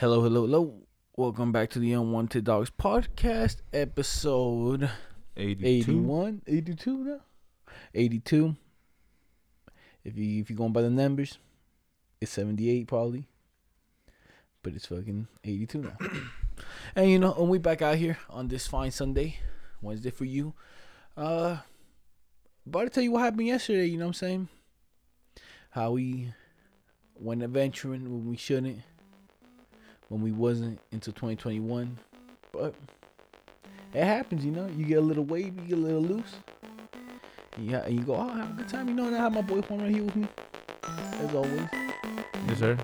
Hello, hello, hello. Welcome back to the Unwanted Dogs podcast, episode 82. 81, 82 now? 82. If you if you're going by the numbers, it's 78 probably. But it's fucking 82 now. and you know, and we back out here on this fine Sunday, Wednesday for you. Uh about to tell you what happened yesterday, you know what I'm saying? How we went adventuring when we shouldn't, when we wasn't until 2021. But it happens, you know. You get a little wavy, you get a little loose. Yeah, and you go, oh, have a good time. You know, and I have my boy right here with me, as always. Yes, sir.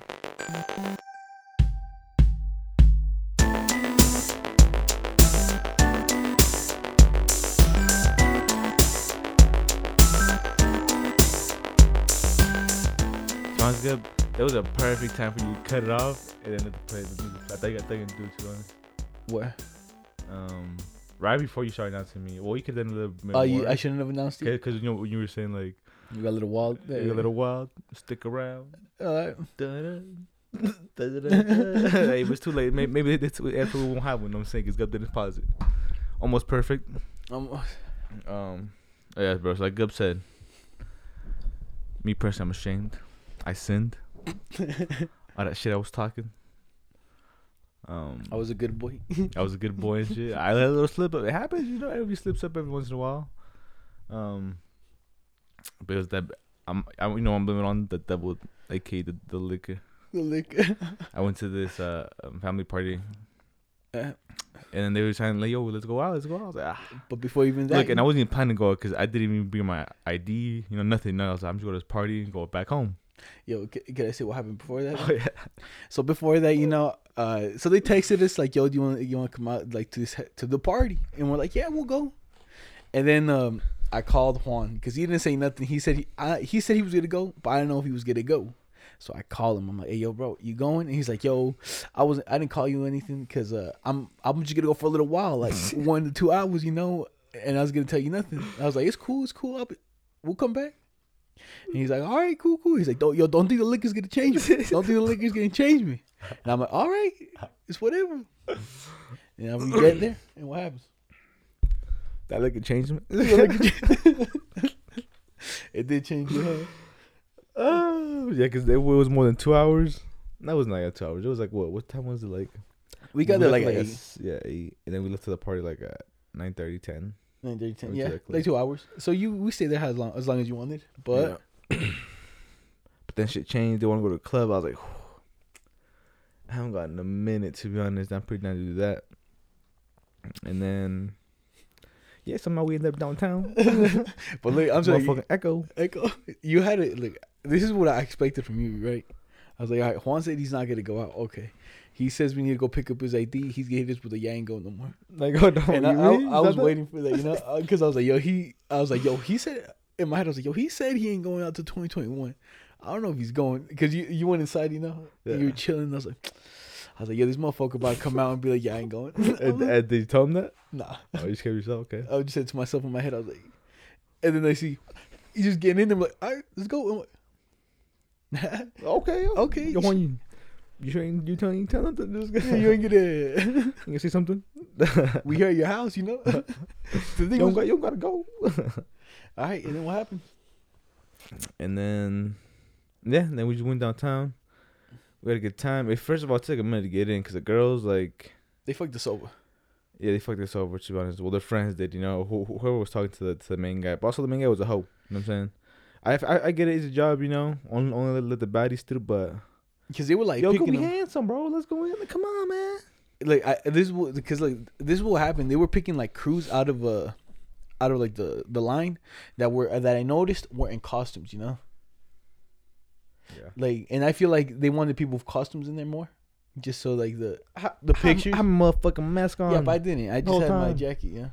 Sounds good. That was a perfect time for you to cut it off and then to play the music. I think I think do too honest. What? Um, right before you started announcing me. Well, you could then a little bit Oh, you, I shouldn't have announced it. Because you know when you were saying like You got a little wild. There. you're a little wild, stick around. Alright. Dun-dun. Hey, it was too late. Maybe, maybe after we won't have one. I'm saying it's Gub didn't pause it. Almost perfect. Um, Um, yeah, bro. So like Gub said, me personally, I'm ashamed. I sinned. All that shit I was talking. Um, I was a good boy. I was a good boy and shit. I let a little slip up. It happens, you know. Everybody slips up every once in a while. Um, but it was that I'm, I, you know, I'm blaming on the devil, aka the, the liquor. The lick. I went to this uh um, family party, Uh, and then they were trying to like, "Yo, let's go out, let's go out." I was like, "Ah." but before even that, Look, and I wasn't even planning to go because I didn't even bring my ID, you know, nothing. No, I was like, I'm just going to this party and go back home. Yo, can, can I say what happened before that? Oh yeah. So before that, you know, uh, so they texted us like, "Yo, do you want you want to come out like to this to the party?" And we're like, "Yeah, we'll go." And then um, I called Juan because he didn't say nothing. He said he I, he said he was gonna go, but I didn't know if he was gonna go. So I called him. I'm like, "Hey, yo, bro, you going?" And he's like, "Yo, I wasn't. I didn't call you anything because uh, I'm I'm just gonna go for a little while, like one to two hours, you know." And I was gonna tell you nothing. I was like, "It's cool, it's cool. I'll be, we'll come back." And he's like, "All right, cool, cool." He's like, "Don't yo, don't think the liquor's gonna change me. Don't think the liquor's gonna change me." And I'm like, "All right, it's whatever." And we get there, and what happens? That like a change me. It did change your head. Oh yeah, because it was more than two hours. That was not even two hours. It was like what? What time was it? Like We got there left like, at at eight, s- yeah, eight, and then we left to the party like at 9:30, 10. Nine thirty, ten. Yeah, club. like two hours. So you we stayed there as long as long as you wanted, but Yeah. but then shit changed. They want to go to the club. I was like, I haven't gotten a minute to be honest. I'm pretty down to do that. And then, yeah, somehow we ended up downtown. but look, I'm sorry, Motherfucking Echo. Echo, you had it. Like this is what I expected from you, right? I was like, all right, Juan said he's not gonna go out. Okay, he says we need to go pick up his ID. He's gonna hit us with a yeah, ain't going no more. Like, oh no, and you I, really? I, I was that waiting for that, you know, uh, because I was like, yo, he, I was like, yo, he said in my head, I was like, yo, he said he ain't going out to 2021. I don't know if he's going because you you went inside, you know, Yeah. you were chilling. I was like, I was like, yo, this motherfucker about to come out and be like, yeah, I ain't going. And, and did you tell him that? nah, Oh, you scared yourself? Okay. I just said to myself in my head, I was like, and then they see he's just getting in there, like, all right, let's go. Like, Okay. Okay. You, you, sure you telling you tell him to just Yeah, you ain't gonna. You gonna say something? we here at your house, you know. the You don't, was, got, you don't gotta go. all right, and then what happened? And then, yeah, then we just went downtown. We had a good time. It first of all it took a minute to get in because the girls like, They fucked us over. yeah, they fucked us over. To be honest, well, their friends did. You know, who, whoever was talking to the to the main guy, but also the main guy was a hoe. You know what I'm saying? I I, I get it. It's a job. You know, only only let the baddies through. But Because they were like yo, go be them. handsome, bro. Let's go in. Come on, man. like I, this is because like this is what happened. They were picking like crews out of uh out of like the the line that were that I noticed were in costumes. You know, Yeah. like and I feel like they wanted people with costumes in there more, just so like the the pictures. I'm a motherfucking mask on. yeah, but I didn't. I just had my jacket. Yeah.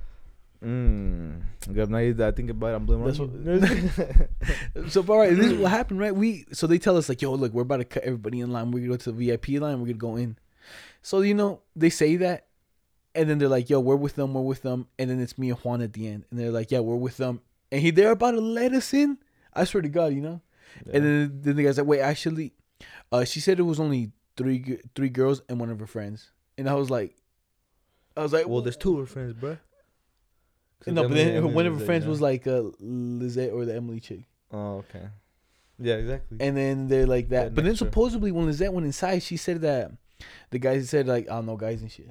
Mm. Good. Now that I think about it, I'm blaming That's what-. So all right, this is what happened, right? We so they tell us like, yo, look, we're about to cut everybody in line. We're gonna go to the VIP line. We're gonna go in. So you know they say that, and then they're like, yo, we're with them, we're with them, and then it's me and Juan at the end, and they're like, yeah, we're with them, and he they're about to let us in. I swear to God, you know. And then then the guy's like, wait, actually, uh, she said it was only three three girls and one of her friends, and I was like, I was like, Well, there's two of her friends, bruh. No, but then one of her friends was like uh, Lizette or the Emily chick, Oh, okay. Yeah, exactly. and then they're like that. That but then her. supposedly when Lizette went inside, she said that the guys said like, I don't know guys and shit.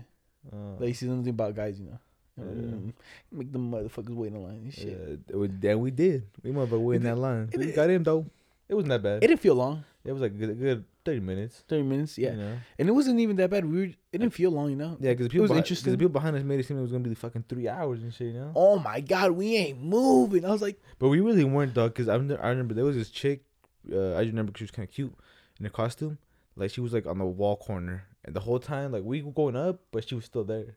Oh. Like she said something about guys, you know. Yeah. Mm, Make the motherfuckers wait in line and shit. Yeah, then we did. We motherfucker waiting that line. it- We got him though. It wasn't that bad. It didn't feel long, It was like a good, good thirty minutes. thirty minutes, yeah, You know? and it wasn't even that bad. We were, it didn't feel long, you know. Yeah, because the people was behind, the people behind us made it seem like it was gonna be the fucking three hours and shit. You know. Oh my god, we ain't moving. I was like, But we really weren't though, because I remember, I remember there was this chick. Uh, I just remember 'cause she was kind of cute in her costume. Like she was like on the wall corner, and the whole time like we were going up, but she was still there.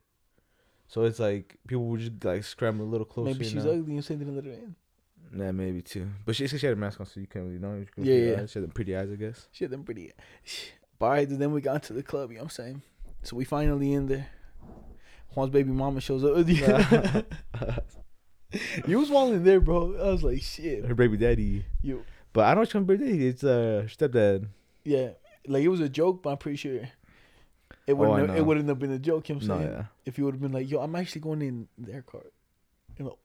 So it's like people were just like scrambling a little closer. maybe you she's know? ugly and saying didn't let her in. Nah, maybe too. But she, she had a mask on, so you can't really know. Yeah, yeah. eyes. She had them pretty eyes, I guess. She had them pretty. But all right, then we got to the club. You know what I'm saying? So we finally in there. Juan's baby mama shows up. you was walling there, bro. I was like, shit. Her baby daddy. You, But I don't know which one birthday. It's uh her stepdad. yeah, like it was a joke, but I'm pretty sure it Oh, wouldn't. have, it wouldn't have been a joke. You know what I'm saying? yeah. If you would have been like, yo, I'm actually going in their car. You know,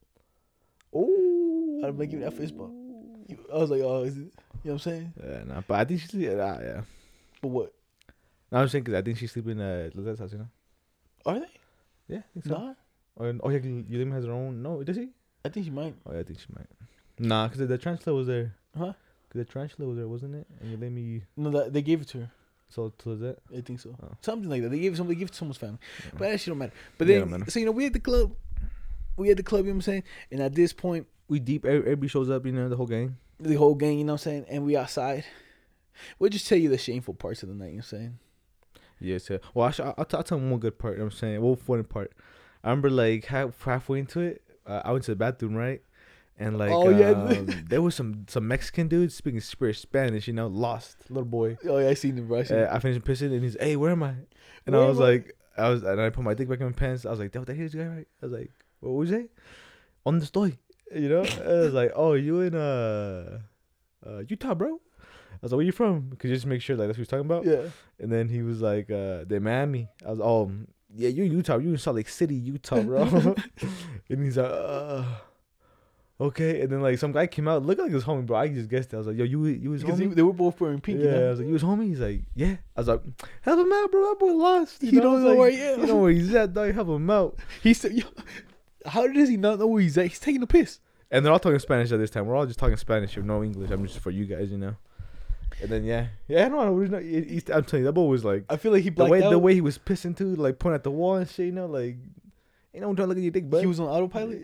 Oh. I'd make you that fist bump. You, I was like, oh, is it? You know what I'm saying? Yeah, nah, but I think she's yeah, nah, yeah. But what No, I'm saying because I think she's sleeping at uh, Lizette's house. You know. are they? Yeah. I think so. Nah, Oh, oh yeah, Yulim has her own. No, does he? I think she might. Oh yeah, I think she might. Nah, because the tarantula was there. Huh? Cause the tarantula was there, wasn't it? And you let me No, that they gave it to her. sold to Lizette. I think so. Oh. Something like that. They gave it somebody gave it to someone's family. But that shit don't matter. But Yeah, then, don't matter. so you know, we at the club. We at the club. You know what I'm saying? And at this point, we deep. every- Everybody shows up. You know, the whole gang. the whole gang. You know what I'm saying? And we outside. We'll just tell you the shameful parts of the night. You know what I'm saying? Yes. Yeah. Well, I sh- I'll, t- I'll tell one good part. You know what I'm saying, one funny part. I remember like half halfway into it, uh, I went to the bathroom, right? And like, Oh, yeah. um, there was some some Mexican dude speaking spirit Spanish. You know, lost little boy. Oh yeah, I seen him, bro. I Uh. I finished pissing, and he's, "Hey, where am I?" And Where I was am I? like, I was, and I put my dick back in my pants. I was like, "That what the hell is guy right?" I was like, "What was it?" On the story, you know. And I was like, "Oh, you in uh, uh Utah, bro?" I was like, "Where you from?" Because just make sure like that's what he's talking about. yeah. And then he was like, uh, "They Miami." I was, "Oh, yeah, you in Utah? You in Salt Lake City, Utah, bro?" and he's like, uh, "Okay." And then like some guy came out, looked like his homie, bro. I just guessed. It. I was like, "Yo, you you his Because he- homie?" they were both wearing pink. yeah, you I was like, "You was homie?" He's like, "Yeah." I was like, "Help him out, bro. That boy lost. You He know? don't know like, where he is. You know where he's at, dog. Help him out." He said, "Yo, how does he not know where he's at? He's taking a piss." And they're all talking Spanish at this time. We're all just talking Spanish with no English. I'm just for you guys, you know. And then yeah, yeah, I don't know. He- I'm telling you, that boy was like I feel like he the way out. the way he was pissing too, like pointing at the wall and shit. You know, like you know, I'm trying to look at your dick, but he was on autopilot.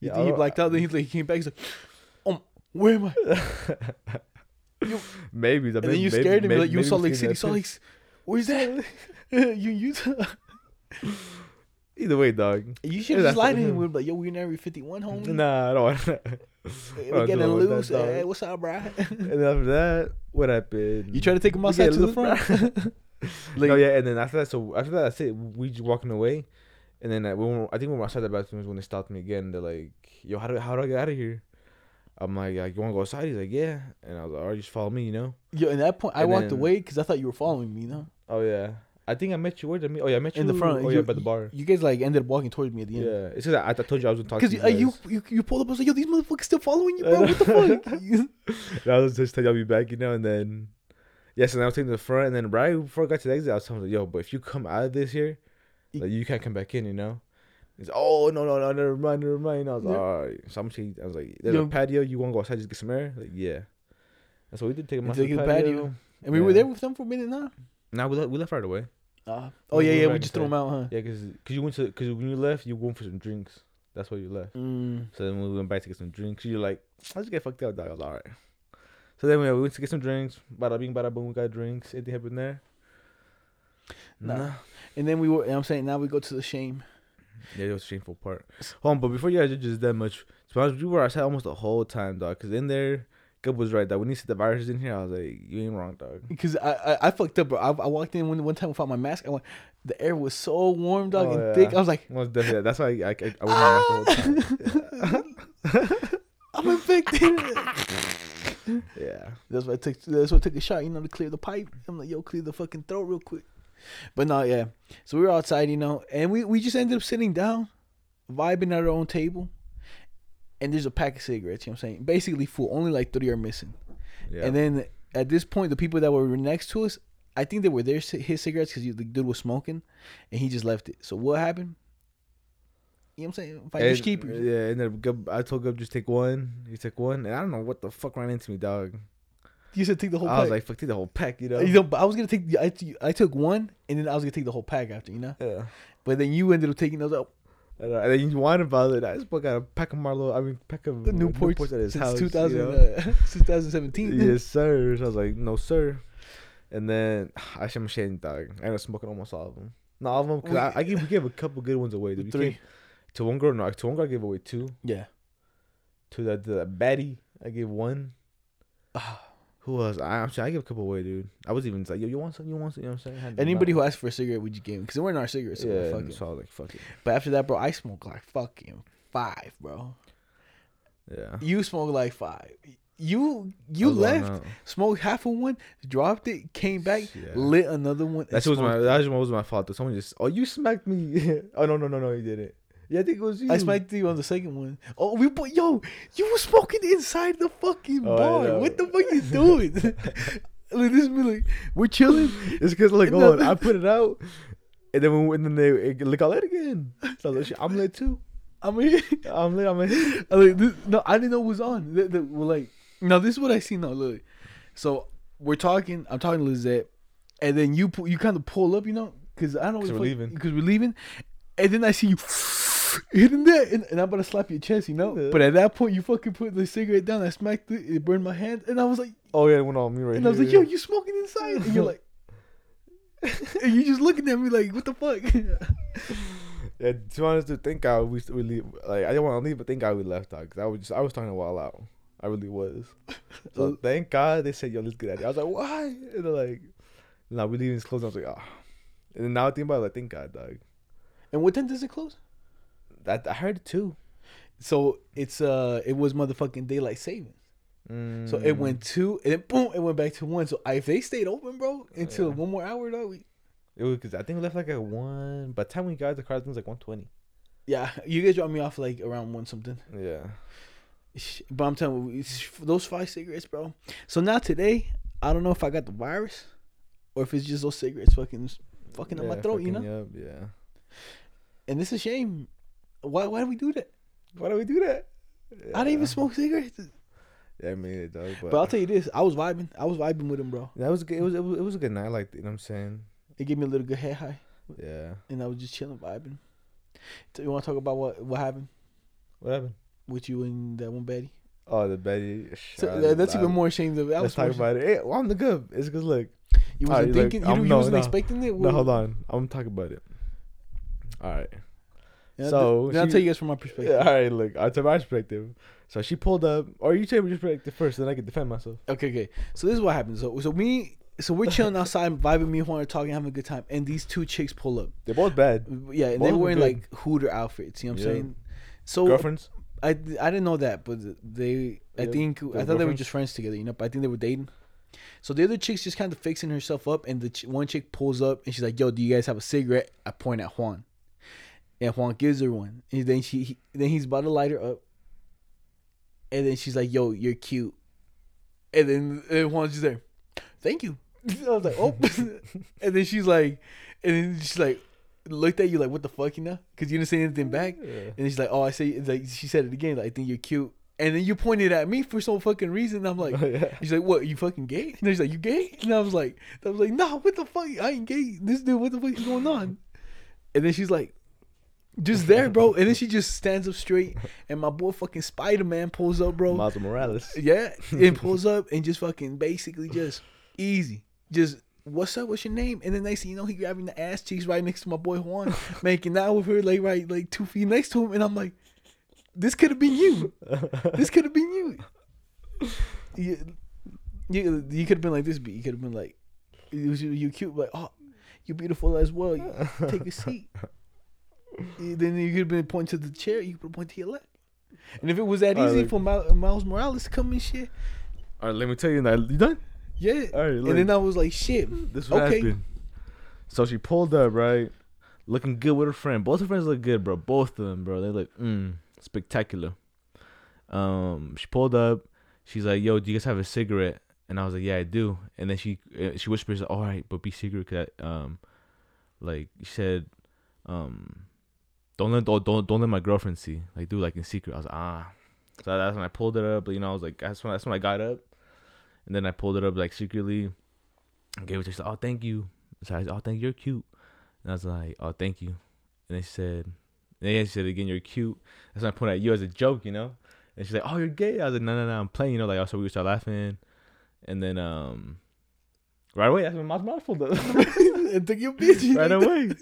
You Yeah, think he blacked out? Then he's like, he came back. He's like, um, where am I? you, maybe. And then you scared him. like, you saw Lake City, Salt Lake. Where's that? you Utah. Either way, dog. You should just lie to him. We're like, yo, we in Area 51, homie. Nah, I don't want. I we getting know about that, loose. Hey, what's up, bro? and after that, what happened? you try to take him outside to the front. like, no, yeah, and then after that, so after that, that's it. We just walking away, and then when we were, I think when we were outside the bathroom is when they stopped me again. They're like, "Yo, how do how do I get out of here?" I'm like, "You want to go outside?" He's like, "Yeah," and I was like, "All right, just follow me," you know. Yo, at that point, I And walked then- away because I thought you were following me. No, Oh yeah, I think I met you. Where did I meet? Oh yeah, I met you in the front. Oh you, yeah, by the bar. You guys like ended up walking towards me at the end. Yeah, it's that I, I told you I was gonna talk to Because you. you, uh, you, you you pulled up. I was like, yo, these motherfuckers still following you, bro. What the fuck? And I was just telling you I'll be back, you know, and then yes, and I was taking the front, and then right before I got to the exit, I was telling him, "Yo, but if you come out of this here, You- like you can't come back in," you know. He's oh no no no never mind never mind. I was like, all right. So I'm saying, I was like, there's Yo. a patio. You want to go outside just get some air? Like yeah. That's what we did. Take him out to the patio. patio. And we were there with them for a minute now. Nah, we left, we left right away. Uh, oh yeah, yeah. We just threw them out, huh? Yeah, cause, cause you went to cause when you left, you went for some drinks. That's why you left. Mm. So then we went back to get some drinks. You're like, let's get fucked up, dog. I was all right. So then we, we went to get some drinks. Bada bing, bada boom. We got drinks. Anything happened there? Nah. Nah. And then we were. I'm saying now we go to the shame. Yeah, it was a shameful part. Hold on, but before you guys did just that much, to be honest, we were outside almost the whole time, dog. Cause in there, Gub was right, that When he said the virus is in here, I was like, you ain't wrong, dog. Because I, I I fucked up, bro. I, I walked in one one time without my mask. I went. The air was so warm, dog, Oh, and yeah. thick. I was like, Most definitely. That's why I I, I, I went my mask time. I'm infected. Yeah. That's why I took. That's why I took a shot. You know, to clear the pipe. I'm like, yo, clear the fucking throat real quick. But no, yeah. So we were outside, you know, and we we just ended up sitting down, vibing at our own table, and there's a pack of cigarettes. You know what I'm saying? Basically full. Only like three are missing. Yeah. And then at this point, the people that were next to us, I think they were their ci- his cigarettes because the dude was smoking, and he just left it. So what happened? You know what I'm saying? And- keepers. Yeah, and then Gub, I told Gub just take one. He took one, and I don't know what the fuck ran into me, dog. You said take the whole pack. I pack. was like, fuck, take the whole pack, you know. you know, but I was gonna take. I, I, took one, and then I was gonna take the whole pack after. You know. yeah. But then you ended up taking those out. And, uh, and then you whine about it. I just got a pack of Marlboro. I mean, pack of The Newports, Newports at his since house. 2000, you know? uh, 2017. yes, sir. So I was like, no, sir. And then I should ashamed, dog. I ended up smoking almost all of them. Not all of them, because I, I gave, we gave a couple good ones away. Dude. Three. to one girl, no, to one girl I gave away two. Yeah. To the, the baddie, I gave one. Who was I? I gave a couple away, dude. I was even like, yo, you want some? You want some? You know what I'm saying? I had to Anybody who asked for a cigarette, would you give? Him? Because they weren't our cigarettes. So yeah, fuck it. so I was like, fuck it. But after that, bro, I smoked like fucking five, bro. Yeah. You smoked like five. You you I was going left, smoked half of one, dropped it, came back, Yeah. lit another one. That was my that was my fault. Though. Someone just oh you smacked me. oh no no no no you didn't. Yeah I think it was you. I smacked you on the second one. Oh, we put yo, you were smoking inside the fucking Oh, I bar. know. What the fuck you doing? like this be like we're chilling. It's because like No. hold on, I put it out, and then when and then they it, look I lit again. So like, I'm lit too. I'm lit. I'm lit. I like this, no, I didn't know it was on. The, the, we're like, now this is what I see now. Look, so we're talking. I'm talking to Lizette, and then you pull, you kind of pull up, you know, because I don't know 'Cause what we're leaving. Because we're leaving, and then I see you hitting that, and, and I'm about to slap your chest, you know. Yeah. But at that point, you fucking put the cigarette down. I smacked it. It burned my hand, and I was like, Oh yeah, it went on me right and here. I was like, yo, you smoking inside? And you're like. and you just looking at me like, what the fuck? Yeah, to be honest, dude, thank God we we leave. Like I didn't want to leave, but thank God we left, dog. Cause I was just I was starting to wall out. I really was. So thank God they said, "Yo, let's get out." of here. I was like, "Why?" And they're like, "Nah, we leaving this close." I was like, "Ah." And then now I think about it, like, thank God, dog. and what time does it close? That I heard it too. So it's uh, it was motherfucking daylight savings. So it Mm. went two, and then boom, it went back to one. So if they stayed open, bro, until Yeah. one more hour, though, we, It was because I think we left like at one. By the time we got the car, it was like one twenty. yeah, you guys dropped me off like around one something. Yeah. But I'm telling you, those five cigarettes, bro. So now today, I don't know if I got the virus or if it's just those cigarettes fucking fucking up my throat, you know. yup, yeah. And it's a shame. Why? Why do we do that? Why do we do that? I didn't even smoke cigarettes. Yeah, I mean it, dog. But, But I'll tell you this: I was vibing. I was vibing with him, bro. that was good. It was it was, it was a good night. Like you know what I'm saying. It gave me a little good head high, Yeah. and I was just chilling, vibing. So you want to talk about what what happened What happened? with you and that one Betty? Oh, the Betty. So that- that's even more ashamed of. I Let's was talk about it. Hey, well, I'm the good. It's because look. You wasn't look, thinking. I'm- you, you no, wasn't no. expecting it. No, hold on. I'm talking about it. All right. Yeah, So, then I'll she- tell you guys from my perspective. Yeah, all right. Look, uh, I'll tell my perspective. So she pulled up, or you tell me your perspective first, then I can defend myself. Okay, okay. So this is what happened. So so me, so we're chilling outside, vibing. Me and Juan are talking, having a good time, and these two chicks pull up. They're both bad. Yeah, and Both they were were wearing like Hooter outfits. You know what I'm Yeah. saying? So Girlfriends. I I didn't know that, but they I think I thought they were just friends together. You know, but I think they were dating. So the other chick's just kind of fixing herself up, and the ch- one chick pulls up and she's like, "Yo, do you guys have a cigarette?" I point at Juan, and Juan gives her one. And then she he, then he's about to light her up, and then she's like, "Yo, you're cute," and then and Juan's just there, "Thank you." I was like, "Oh," and then she's like, and then she's like, looked at you like, "What the fuck," you know? Because you didn't say anything back. Yeah. And she's like, "Oh, I say," like she said it again. Like, I think you're cute. And then you pointed at me for some fucking reason. I'm like, oh, yeah. she's like, "What? You fucking gay?" And she's like, "You gay?" And I was like, "I was like, nah, what the fuck? I ain't gay. This dude, what the fuck is going on?" And then she's like, "Just there, bro." And then she just stands up straight, and my boy fucking Spider Man pulls up, bro. Miles Morales. Yeah, and pulls up and just fucking basically just easy, just. What's up? What's your name? And then next thing you know, he grabbing the ass cheeks right next to my boy Juan, making out with her like right like two feet next to him, and I'm like, this could have been you. This could have been you. You, you, you could have been like this, but you could have been like, you, you cute, like oh, you beautiful as well. You, take a seat. then you could have been pointing to the chair. You could point to your left. And if it was that Alright, easy look. for Miles, Miles Morales to come and shit, All right, let me tell you. Now, you done? Yeah. All right, and then I was like, shit. This what okay. happened. So she pulled up, right? Looking good with her friend. Both her friends look good, bro. Both of them, bro. They look mm, spectacular. Um, she pulled up. She's like, "Yo, do you guys have a cigarette?" And I was like, "Yeah, I do." And then she uh, she whispers, "All right, but be secret, cause um, like she said, um, don't let don't don't, don't let my girlfriend see. Like, do like in secret." I was like, "Ah." So that's when I pulled it up. But you know, I was like, that's when that's when I got up, and then I pulled it up like secretly. Gave it to her. Like, "Oh, thank you." So I said, "Oh, thank you. You're cute." And I was like, "Oh, thank you." And they said, and she said again, "You're cute." That's when I pointed at you as a joke, you know. And she's like, "Oh, you're gay." I was like, "No, no, no, I'm playing." You know, like also we would start laughing, and then um, right away, that's when my mouth pulled up. and took your bitch. right away.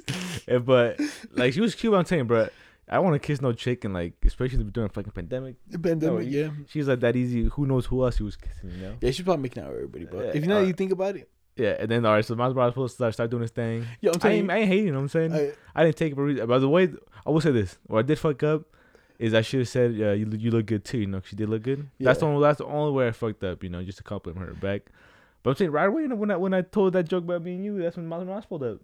And, but like she was cute. I'm saying, bro, I want to kiss no chick, and like especially during fucking pandemic. The pandemic, yeah. She's like that easy. Who knows who else she was kissing? You know. Yeah, she's probably making out with everybody, but Yeah, if you know, uh, you think about it. Yeah, and then all right, so Miles Morales supposed to start, start doing his thing. Yeah, I'm I ain't. I ain't hating. You know what I'm saying. I, I didn't take it for reason. By the way, I will say this: what I did fuck up is I should have said, "Yeah, you you look good too." You know, she did look good. That's the only that's the only way I fucked up. You know, just to compliment her back. But I'm saying right away when I when I told that joke about me and you, that's when Miles Morales pulled up.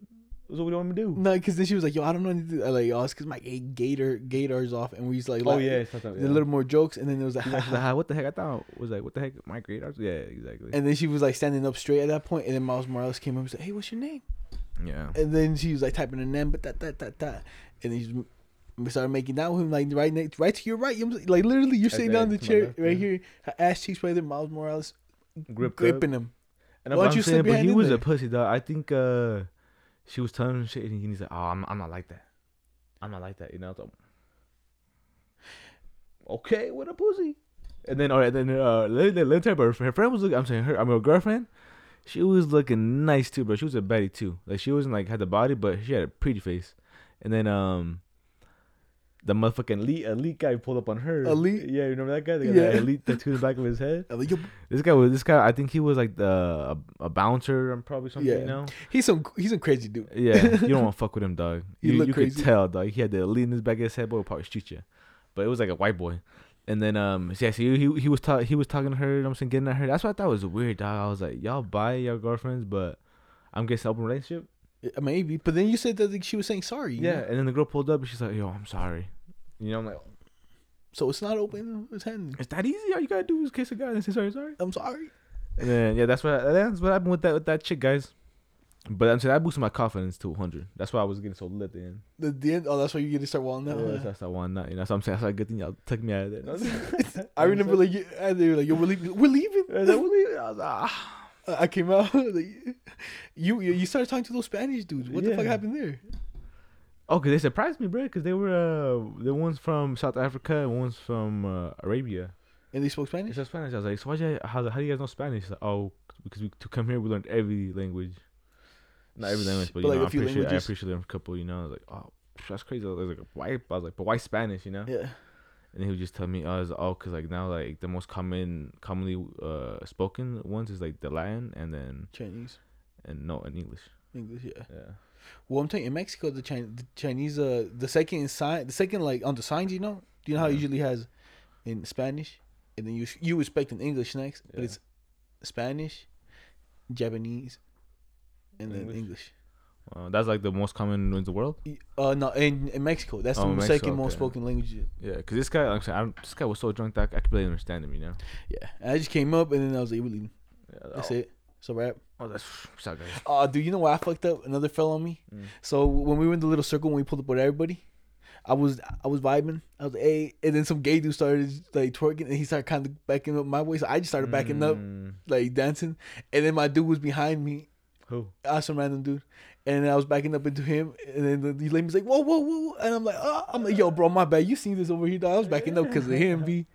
What we want me to do. no, because then she was like, "Yo, I don't know anything." I like, "Oh, it's because my gator gator's off," and we to like, Oh laugh- yeah, it's not that- did a little more jokes, and then there was like, like, like, "Ah, what the heck? I thought it was like, what the heck? My gator's, Yeah, exactly. and then she was like standing up straight at that point, and then Miles Morales came up and said, "Hey, what's your name?" yeah. And then she was like typing her name, but that that that that, and then we started making out with him like right next, right to your right. You know what I'm saying? like literally, you're sitting down in the chair left, right yeah. here, her ass cheeks right there. Miles Morales Grip gripping him. And Why I'm, don't you saying, but he was there? a pussy dog. I think uh, she was telling him shit, and he's like, "Oh, I'm, I'm not like that. I'm not like that." You know. So, okay, what a pussy. And then, all right, then uh, her, but her friend was looking. I'm saying her. I mean, her girlfriend. She was looking nice too, bro. She was a baddie too. Like she wasn't like had the body, but she had a pretty face. And then um, the motherfucking elite elite guy pulled up on her. Elite? yeah, you remember that guy? The guy Yeah. that elite tattoo in the back of his head. I'm like, yo, This guy was this guy. I think he was like the a, a bouncer and probably something. Yeah. You know. he's some he's a crazy dude. Yeah, you don't want to fuck with him, dog. You, look you crazy. could tell, dog. He had the elite in his back of his head, boy, would probably shoot you. But it was like a white boy. And then um, yeah, so he he, he was ta- he was talking to her. You know I'm saying getting at her. That's what I thought was weird, dog. I was like, y'all buy your girlfriends, but I'm guessing open relationship. Yeah, Maybe, but then you said that like, she was saying sorry. Yeah, know? and then the girl pulled up and she's like, yo, I'm sorry. You know, I'm like, So it's not open. It's hand. it's that easy. All you gotta do is kiss a guy and say sorry, sorry. I'm sorry. And then yeah, that's what that's what happened with that with that chick, guys. But I'm saying that boosted my confidence to 100. That's why I was getting so lit then. The, the end. Oh, that's why you get to start walling Yeah, out. that's, that's that one night. You know, so I'm saying that's why good thing y'all took me out of there. I remember like you, and they were like, "Yo, we're leaving." We're leaving. I was like, "What are you-" I was like, ah. I came out. like, you you started talking to those Spanish dudes. What the fuck happened there? Oh, cause they surprised me, bro. Cause they were uh, the ones from South Africa and ones from uh, Arabia. And they spoke They Spanish. spoke Spanish. I was like, so why you, how, how do you guys know Spanish? Like, oh, because we to come here we learned every language. Not every language, but, But, you like, know, a I'm few pretty sure, I appreciate languages. pretty sure learned a couple. You know, I was like, oh, that's crazy. I was like, why? I was like, but why Spanish? You know? Yeah. And he would just tell me, "Oh, was like, oh, cause like now like the most common, commonly uh spoken ones is like the Latin and then Chinese, and no in English. English. Yeah. Yeah. Well, I'm telling you, in Mexico, the Chinese, the Chinese, uh, the second sign, the second like on the signs, you know, do you know how it usually has in Spanish, and then you you expect in English next, but it's Spanish, Japanese, and then English? Uh, that's like the most common in the world. Uh, no, in, in Mexico, that's Oh, the Mexico, second most spoken language. Yeah, cause this guy, I'm saying, don't, this guy was so drunk that I could barely understand him. You know. Yeah, and I just came up, and then I was like, "We're leaving." Yeah, That's oh, it. So wrap. Oh, that's up, guys. Uh, dude, you know why I fucked up? Another fell on me. Mm. So when we were in the little circle when we pulled up with everybody, I was I was vibing. I was like, hey, and then some gay dude started like twerking, and he started kind of backing up my way. So I just started backing up, Mm, like dancing, and then my dude was behind me. Who? I some random dude, and I was backing up into him, and then the, lady's like, whoa, whoa, whoa, and I'm like, oh, I'm like, yo, bro, my bad. You seen this over here? Dog. I was backing up because of him, b.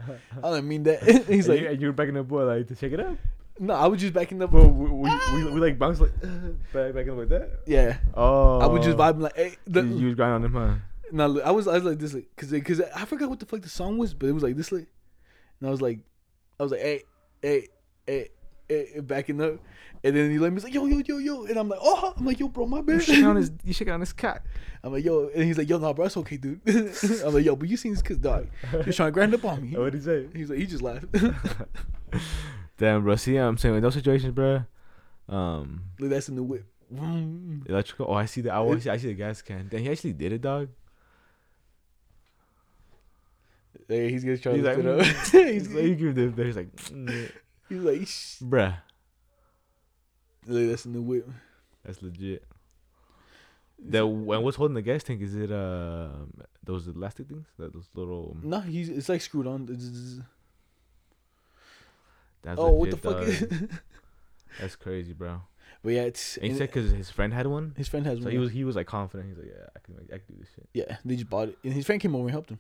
I didn't mean that. He's And like, you, and you were backing up, boy, like to check it out. no, I was just backing up. Bro, we, we, we, we like bounce like back backing up like that. Yeah, Oh, I was just oh. vibing like, hey, the, you, you was grinding on him, huh? No, I was I was like this like cause cause I forgot what the fuck the song was, but it was like this like, and I was like, I was like, hey, hey, hey, hey, backing up, and then he let me like, yo, yo, yo, yo, and I'm like, oh, I'm like, yo, bro, my You bad. shaking on his, you shaking on his cock. I'm like, yo, and he's like, yo, no, bro, it's okay, dude. I'm like, yo, but you seen this kid, dog? He's trying to grind up on me. What did he say? He's like, he just laughed. Damn, bro. See, I'm saying in those situations, bro. Um, Look, that's in the whip. Electrical. Oh, I see the. I always see. I see the gas can. Damn, he actually did it, dog. Hey, he's gonna try to He's lift like, it up. He's he's, like, he give the. He's like, mm, he's like, Shh. bruh. Look, that's in the whip. That's legit. The and what's holding the gas tank? Is it uh those elastic things? That those little. No, he's it's like screwed on. That's Oh, what the legit, fuck? dog. That's crazy, bro. but yeah, it's And he said because his friend had one, his friend has so one. he was he was like confident. He's like, yeah, I can make, I can do this shit. yeah, they just bought it, and his friend came over and helped him.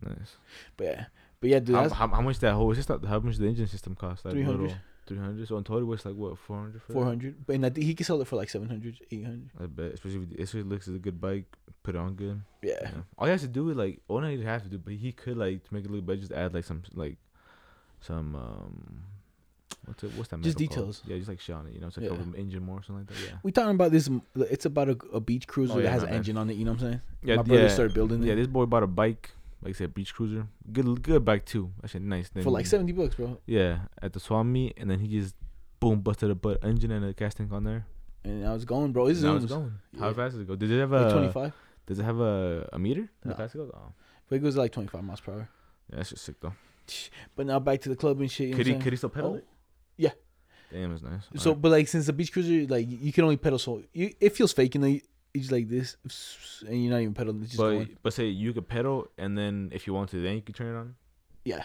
Nice. But yeah, but yeah, dude, How, how, how much that whole is this? How much the engine system cost? Like 300. Three hundred. So in total, it's like what four hundred. four hundred. But and I think he can sell it for like 700, 800. I bet, especially if it especially looks as a good bike, put it on good. Yeah, Yeah. All he has to do is like, all he have to do, but he could like to make it look better, just add like some like some um, what's it? What's that? Just metal called? details. Yeah, just like shine it. You know, it's like Yeah. a engine more or something like that. Yeah. we talking about this. It's about a, a beach cruiser Oh, that has an engine on it. You know what I'm saying? Yeah, My brother yeah. started building Yeah, it this boy bought a bike, like I said, beach cruiser. Good, good bike too. Actually, nice. Then, for like 70 bucks, bro. Yeah, at the swap meet, and then he just boom busted a butt engine and a gas tank on there. And I was going, bro. It Now zooms. it's going. How Yeah. fast does it go? Did it have a? 25. Does it have a a meter? How No. fast it goes? Oh, But it goes like 25 miles per hour. yeah, that's just sick though. But now back to the club and shit. You Could he could he still pedal Oh. it? Yeah. Damn, it's nice. So, but like since the beach cruiser, like you can only pedal so you, it feels fake, you know. You, it's just like this, and you're not even pedaling. It's just but going. but say you could pedal, and then if you want to, then you could turn it on. Yeah,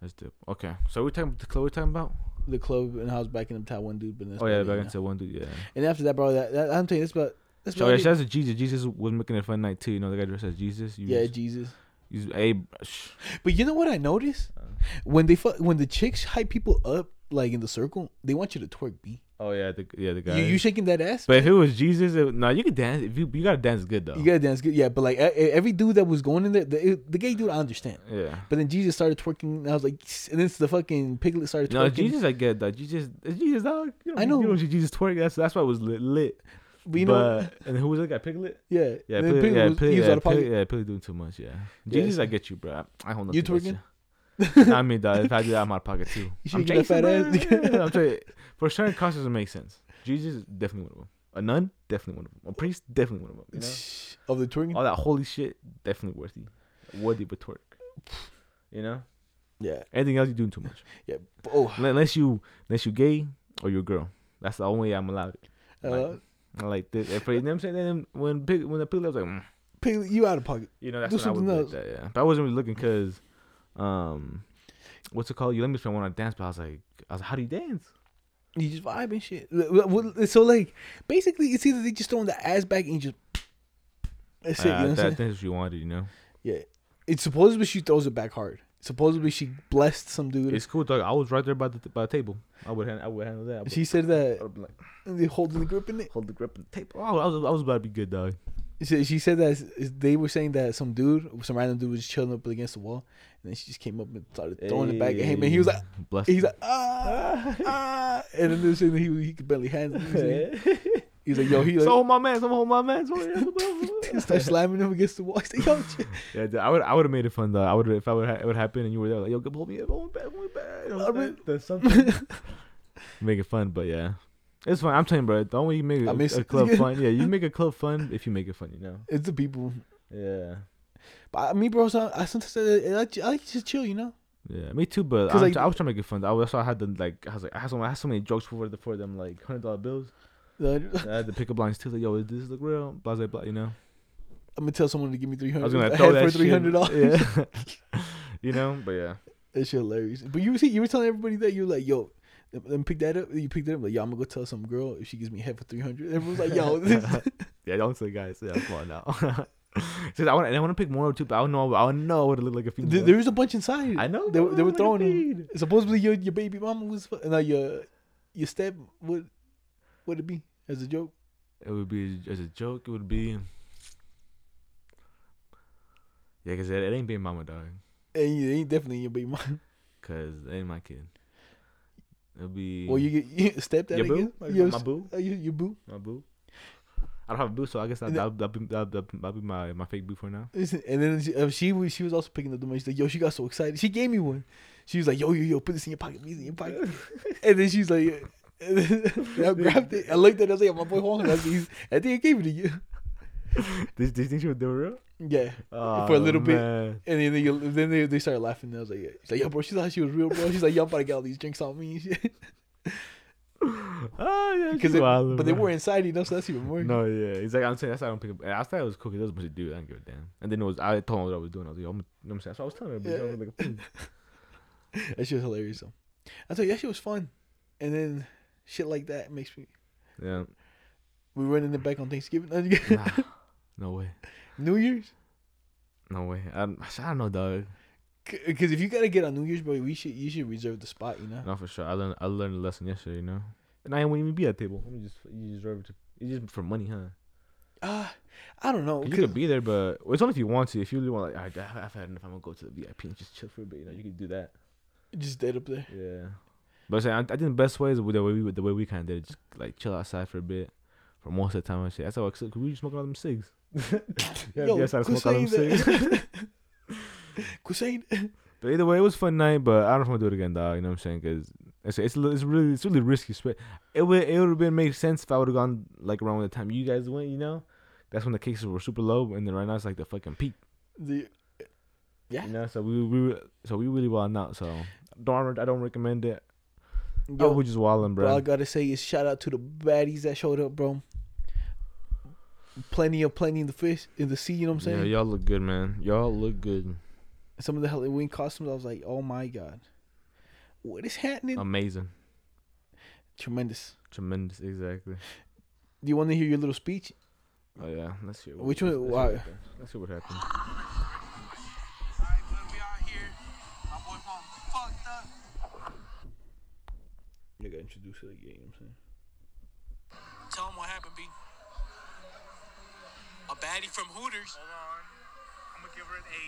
That's dope. Okay, so we're talking about the club. We're talking about. the club and I was backing up to one dude, but Oh yeah, about back you know. into one dude. Yeah. And after that, bro, that, that I'm telling you, that's about that's So about yeah, it. shout out to Jesus. Jesus was making a fun night too. You know, the guy dressed as Jesus. You Yeah, was- Jesus. you hey, sh- But you know what I noticed Uh. when they fu- when the chicks hype people up like in the circle, they want you to twerk. B. oh yeah, the yeah the guy. You, you shaking that ass? but if it was Jesus, it, no, you could dance. If you you gotta dance good though. You gotta dance good, yeah. But like every dude that was going in there, the, the gay dude, I understand. yeah. But then Jesus started twerking, and I was like, and then the fucking piglet started No. Jesus, I get that. Jesus, Jesus, dog. You I know. You know Jesus twerk. That's that's why it was lit. lit. but you know, but, and who was that guy? Piglet. yeah, Yeah, Piglet, Piglet yeah, was, Piglet, yeah. Piglet, yeah, Piglet doing too much. Yeah, Yeah, Jesus, so- I get you, bro. I, I hold You nothing against twerking? you. I mean, dog, if I do that, I'm out of pocket too. You I'm shaking that fat ass? I'm you, for certain causes, it makes sense. Jesus is definitely one of them. A nun, definitely one of them. A priest, definitely one of them. You know, Of the twerking, all that holy shit, definitely worthy, worthy a twerk. You know, yeah, anything else, you're doing too much. yeah. Oh, Unless you, unless you gay or you're a girl. That's the only way I'm allowed. it. uh, I like this. If, you know what I'm saying? Then when pig, when the piglet was like, mm, Piglet, you out of pocket. you know, that's Do when I would something like else. that, yeah. But I wasn't really looking because, um, what's it called? You let me friend want to dance, but I was like, I was like, how do you dance? You just vibe and shit. So like, basically, it's either they just throwing the ass back and you just. That's it. You know Uh, that, that's what you wanted, you know. Yeah. It's supposedly she throws it back hard. Supposedly she blessed some dude. It's cool, dog. I was right there by the by the table. I would hand, I would handle that. Would, she said that like, they holding the grip in it. hold the grip on the table. Oh, I was I was about to be good, dog. She, she said that they were saying that some dude, some random dude, was chilling up against the wall, and then she just came up and started throwing it back at him, and he was like, Bless he's like, ah, ah, and then saying that he he could barely handle it. He's like, yo, he so like, hold my man, so hold my man. So start slamming him against the wall. He's like, yo. Yeah, dude, I would I would have made it fun though. I would if I would ha- it would happen and you were there like yo, hold me up, hold me back, hold me back. Know, I mean- there's something make it fun, but yeah, it's fun. I'm telling you, bro. The only way you make a, a club fun, yeah, you make a club fun if you make it fun, you know. it's the people. Yeah, But I, me, bro, so I sometimes uh, I like, I like to just chill, you know. yeah, me too. But like- I was trying to make it fun. I was so I had the like I was like I had so I had so many jokes for the for them like hundred dollar bills. I had the pickup lines too. Like yo, does this look real? Blah blah blah. You know. I'm gonna tell someone to give me three I was hundred. gonna throw that for shit. three hundred dollars. Yeah. you know, but yeah. That shit hilarious. But you see, you were telling everybody that you were like, yo, then pick that up. You picked it up like, yo, I'm gonna go tell some girl if she gives me head for three hundred. Everyone's like, yo, Yeah, don't say guys. Yeah, come on now. Says I want, I want to pick more or two, but I don't know. I don't know what it look like a female. there, there was a bunch inside. I know. they, were- they were throwing like, them. Supposedly your your baby mama was, no, your your step would would it be as a joke? It would be as a joke. It would be. Yeah, cause it, it ain't being mama dog. And you ain't definitely your baby mama. Cause it ain't my kid. It'll be. Or you get you stepdad your boo, again? my, Your, my boo, uh, your, your boo. my boo. I don't have a booth, so I guess that that'll, that'll, be, that'll, that'll, be my my fake booth for now. Listen, and then she, uh, she was she was also picking up the money. She's like, "Yo," she got so excited. She gave me one. She was like, "Yo, yo, yo, put this in your pocket, put this in your pocket." and then she's like, I grabbed it. I looked at it. I was like, "My boy Juan, I think I gave it to you." Did, did you think she was doing real? Yeah. Oh, For a little bit. And then they, then they, they started laughing. And I was like, yeah. She's like, yo, bro, she thought she was real, bro. She's like, yo, I'm about to get all these drinks on me. Oh yeah, Because she's they, wildin', but they were inside, you know, so that's even more. No, yeah, he's like I'm saying that's why I don't pick up. I thought it was cool. 'cause It was a bunch of dudes. I didn't give a damn. And then it was I told him what I was doing. I was like, yo, I'm, you know what I'm saying. That's what I was telling him. Yeah. I was like. That shit was hilarious, though. I thought that shit was fun. And then shit like that makes me. yeah, We running it back on Thanksgiving. nah, no way, New Year's? no way. I, don't- I don't know, dog. Because if you gotta get on New Year's, bro, we should you should reserve the spot, you know? Not for sure. I learned I learned a lesson yesterday. You know, and I wouldn't even be at the table. Me just you just drove it to. It's just for money, huh? Uh, I don't know. You could be there, but well, it's only if you want to. If you really want, like, alright, I've had enough. I'm gonna go to the VIP and just chill for a bit. You know, you could do that. Just dead up there. Yeah. But I'm I, I think the best way is with the way we the way we kind of did it, just like chill outside for a bit, for most of the time and shit. That's how cause we just smoking all them cigs. yeah, Yo, yeah, I smoke all them cigs. that. Quit saying. But either way, it was a fun night. But I don't know if gonna do it again, dog. You know what I'm saying? Because it's it's, it's really it's really risky. It would it would have been made sense if I would have gone like around the time you guys went. You know, that's when the cases were super low, and then right now it's like the fucking peak. The, yeah. You know, so we we were- so we really wilding out. So don't I don't recommend it. Yo, oh, we just wilding, Bro, all I gotta say is shout out to the baddies that showed up, bro. Plenty of plenty in the fish in the sea. You know what I'm saying? Yeah, y'all look good, man. Y'all look good. Some of the Halloween costumes, I was like, oh my god, what is happening? Amazing. Tremendous. Tremendous, exactly. Do you want to hear your little speech? Oh yeah, let's hear. Which let's one- why- Let's see what happened. Alright, but we out here. My boy Juan fucked up. You gotta introduce it again. You know what I'm saying? Tell him what happened, B. A baddie from Hooters. Hold on. I'm gonna give her an A.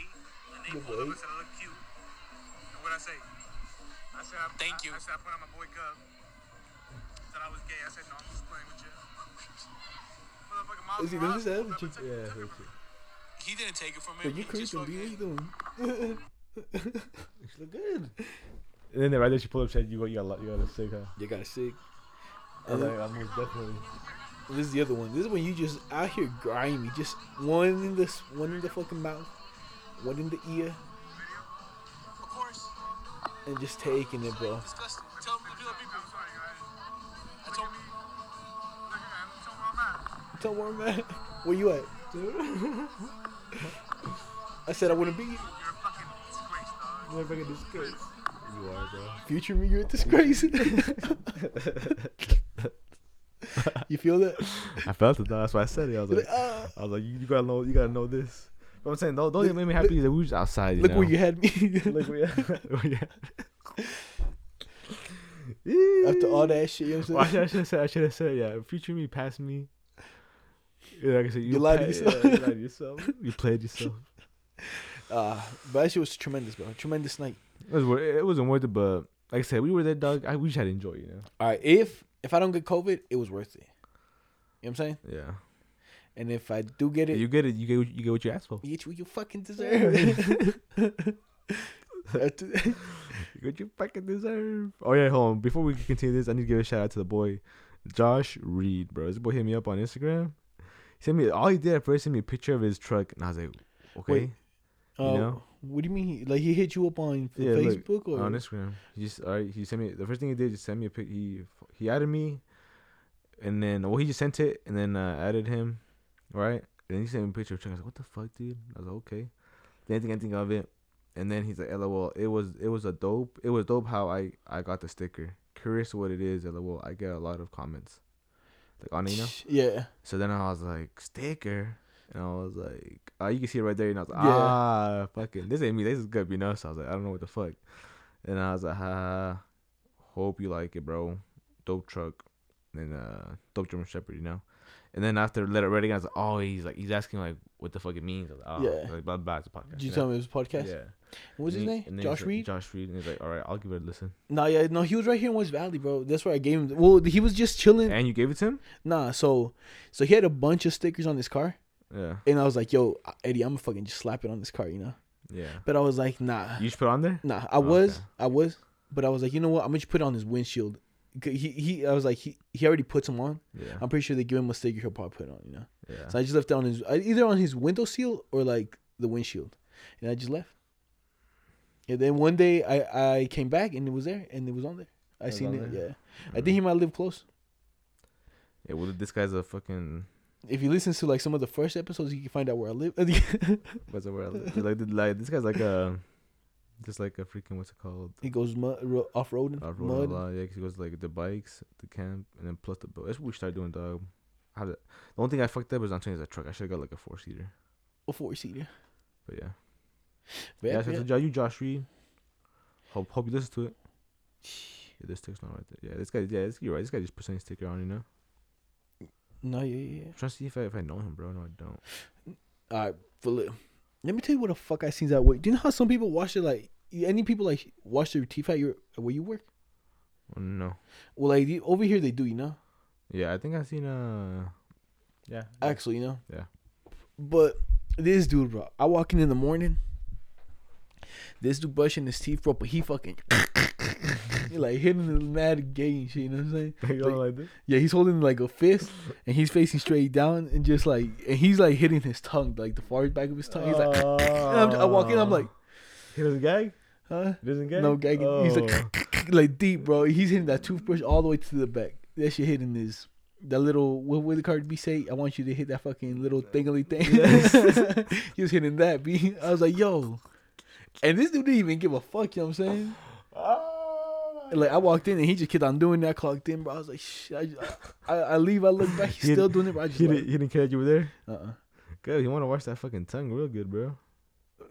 And they Good pulled up boy. and said look cute. And what I say? I said I, Thank I, you. I said I put on my boy Gub. Said I was gay. I said no, I'm just playing with you. Motherfucking Miles Is he Morales doing pulled this? up Yeah, took it that's from me. He didn't take it from Yo, him. you He creeping, B? What you fucking- doing? She look good. And then right there, she pulled up, said, "You got, you got, you got a sick, huh?" You got a sick. I was like, "I most definitely." This is the other one. This is when you just out here grimy. Just one in the s- one in the fucking mouth, one in the ear, Of course. and just taking it, bro. Tell him to do that, people. I'm sorry, guys. I told Look at me. Show where I'm at. Where I'm at. Where you at? Dude? I said I wouldn't be. You're a fucking disgrace, dog. Motherfucking disgrace. You are, bro. Future me, you're a disgrace. you feel that? I felt it. Though. That's why I said it. I was like, Like, ah, I was like, you, you gotta know, you gotta know this. But I'm saying, don't, don't Look- make me happy that we was outside. You look know? where you had me. look where you, where you After all that shit, you know what I I'm should, saying? I should have said, I should have said, yeah. Future me, past me. Yeah, like I said, you, You lied to yourself. Yeah, you lied to yourself. you played yourself. Uh, but that shit was tremendous, bro. Tremendous night. It was. It wasn't worth it, but like I said, we were there, dog. I we just had to enjoy, you know. All right, if if I don't get COVID, it was worth it. You know what I'm saying? Yeah. And if I do get it, You get it. You get what- you get what you asked for. you get what you fucking deserve. That's- You get what you fucking deserve. Oh yeah, hold on. Before we continue this, I need to give a shout out to the boy, Josh Reed, bro. This boy hit me up on Instagram. He sent me all he did at first sent me a picture of his truck, and I was like, okay, Wait, You uh, know? What do you mean? He, like he hit you up on Yeah, look, Facebook or on Instagram. He just all right. He sent me the first thing he did. Just sent me a pic. He he added me, and then well he just sent it, and then uh, added him, right? And then he sent me a picture of truck. I was like, what the fuck, dude? I was like, okay. Didn't think anything of it. And then he's like, lol. It was it was a dope. It was dope how I I got the sticker. Curious what it is, lol. I get a lot of comments, like on you know. Yeah. So then I was like, sticker. And I was like, uh, you can see it right there. And I was like, Yeah. ah, fucking, this ain't me. This is good, you know? So I was like, I don't know what the fuck. And I was like, ha, hope you like it, bro. Dope truck. And uh, dope German Shepherd, you know? And then after let it read again, I was like, oh, he's like he's asking like what the fuck it means. I was like, oh, Yeah. like blah blah. It's a podcast. Did you tell him it was a podcast? Yeah. What was his he- name? Josh like, Reed. Josh Reed, and he's like, all right, I'll give it a listen. No, yeah, no, he was right here in West Valley, bro. That's where I gave him. Well, he was just chilling. And you gave it to him? Nah, so so he had a bunch of stickers on his car, Yeah. and I was like, "Yo, Eddie, I'm gonna fucking just slap it on this car," you know. Yeah. But I was like, "Nah, You just put it on there? nah." I Oh, was, okay. I was, but I was like, you know what? I'm gonna just put it on his windshield. He he, I was like, he he already puts them on. Yeah. I'm pretty sure they give him a sticker. He'll probably put it on, you know. yeah. So I just left it on his either on his window seal or like the windshield, and I just left. And then one day I I came back and it was there and it was on there. I was seen it. there? Yeah, I think he might live close. Yeah, well, this guy's a fucking. If you listen to like some of the first episodes, you can find out where I live. What's the word? like, the- like this guy's like a, just like a freaking what's it called? he goes mud, ro- off roading, Off road mud. a lot. Yeah, 'cause he goes like the bikes, the camp, and then plus the boat. That's what we started doing, dog. How the, the only thing I fucked up was I'm changing the truck. I should have got like a four seater. a four seater. But yeah. But Yeah, yeah, so you, Josh Reed. Hope hope you listen to it. Yeah, this stick's not right there. Yeah, this guy. Yeah, this, you're right. This guy just put any sticker on. You know. No, yeah, yeah, yeah. I'm trying to see if I if I know him, bro. No, I don't. All right, for li- let me tell you what the fuck I seen that way. Do you know how some people wash it like any people like wash their teeth at your where you work? No. Well, like over here they do, you know. Yeah, I think I seen uh. Yeah. Actually, you know. Yeah. But this dude, bro, I walk in in the morning. This dude brushing his teeth, bro, but he fucking like hitting the mad gay and shit. You know what I'm saying? Go like this. Yeah, he's holding like a fist and he's facing straight down and just like and he's like hitting his tongue, like the far back of his tongue. He's like, and I'm, I walk in, I'm like, he doesn't gag. huh? He doesn't gag. No gagging. He's Oh. like, like deep, bro. He's hitting that toothbrush all the way to the back. That shit hitting his that little what would the card be say? I want you to hit that fucking little thingly thing. he was hitting that. B. I was like, yo. And this dude didn't even give a fuck. You know what I'm saying? Ah. Like I walked in and he just kept on doing that. I clocked in, bro. I was like, shit. I, I, I leave. I look back. He's He- still doing it. Bro. I just he, like, didn't, he didn't care that you were there. uh-uh. Good. You want to wash that fucking tongue real good, bro.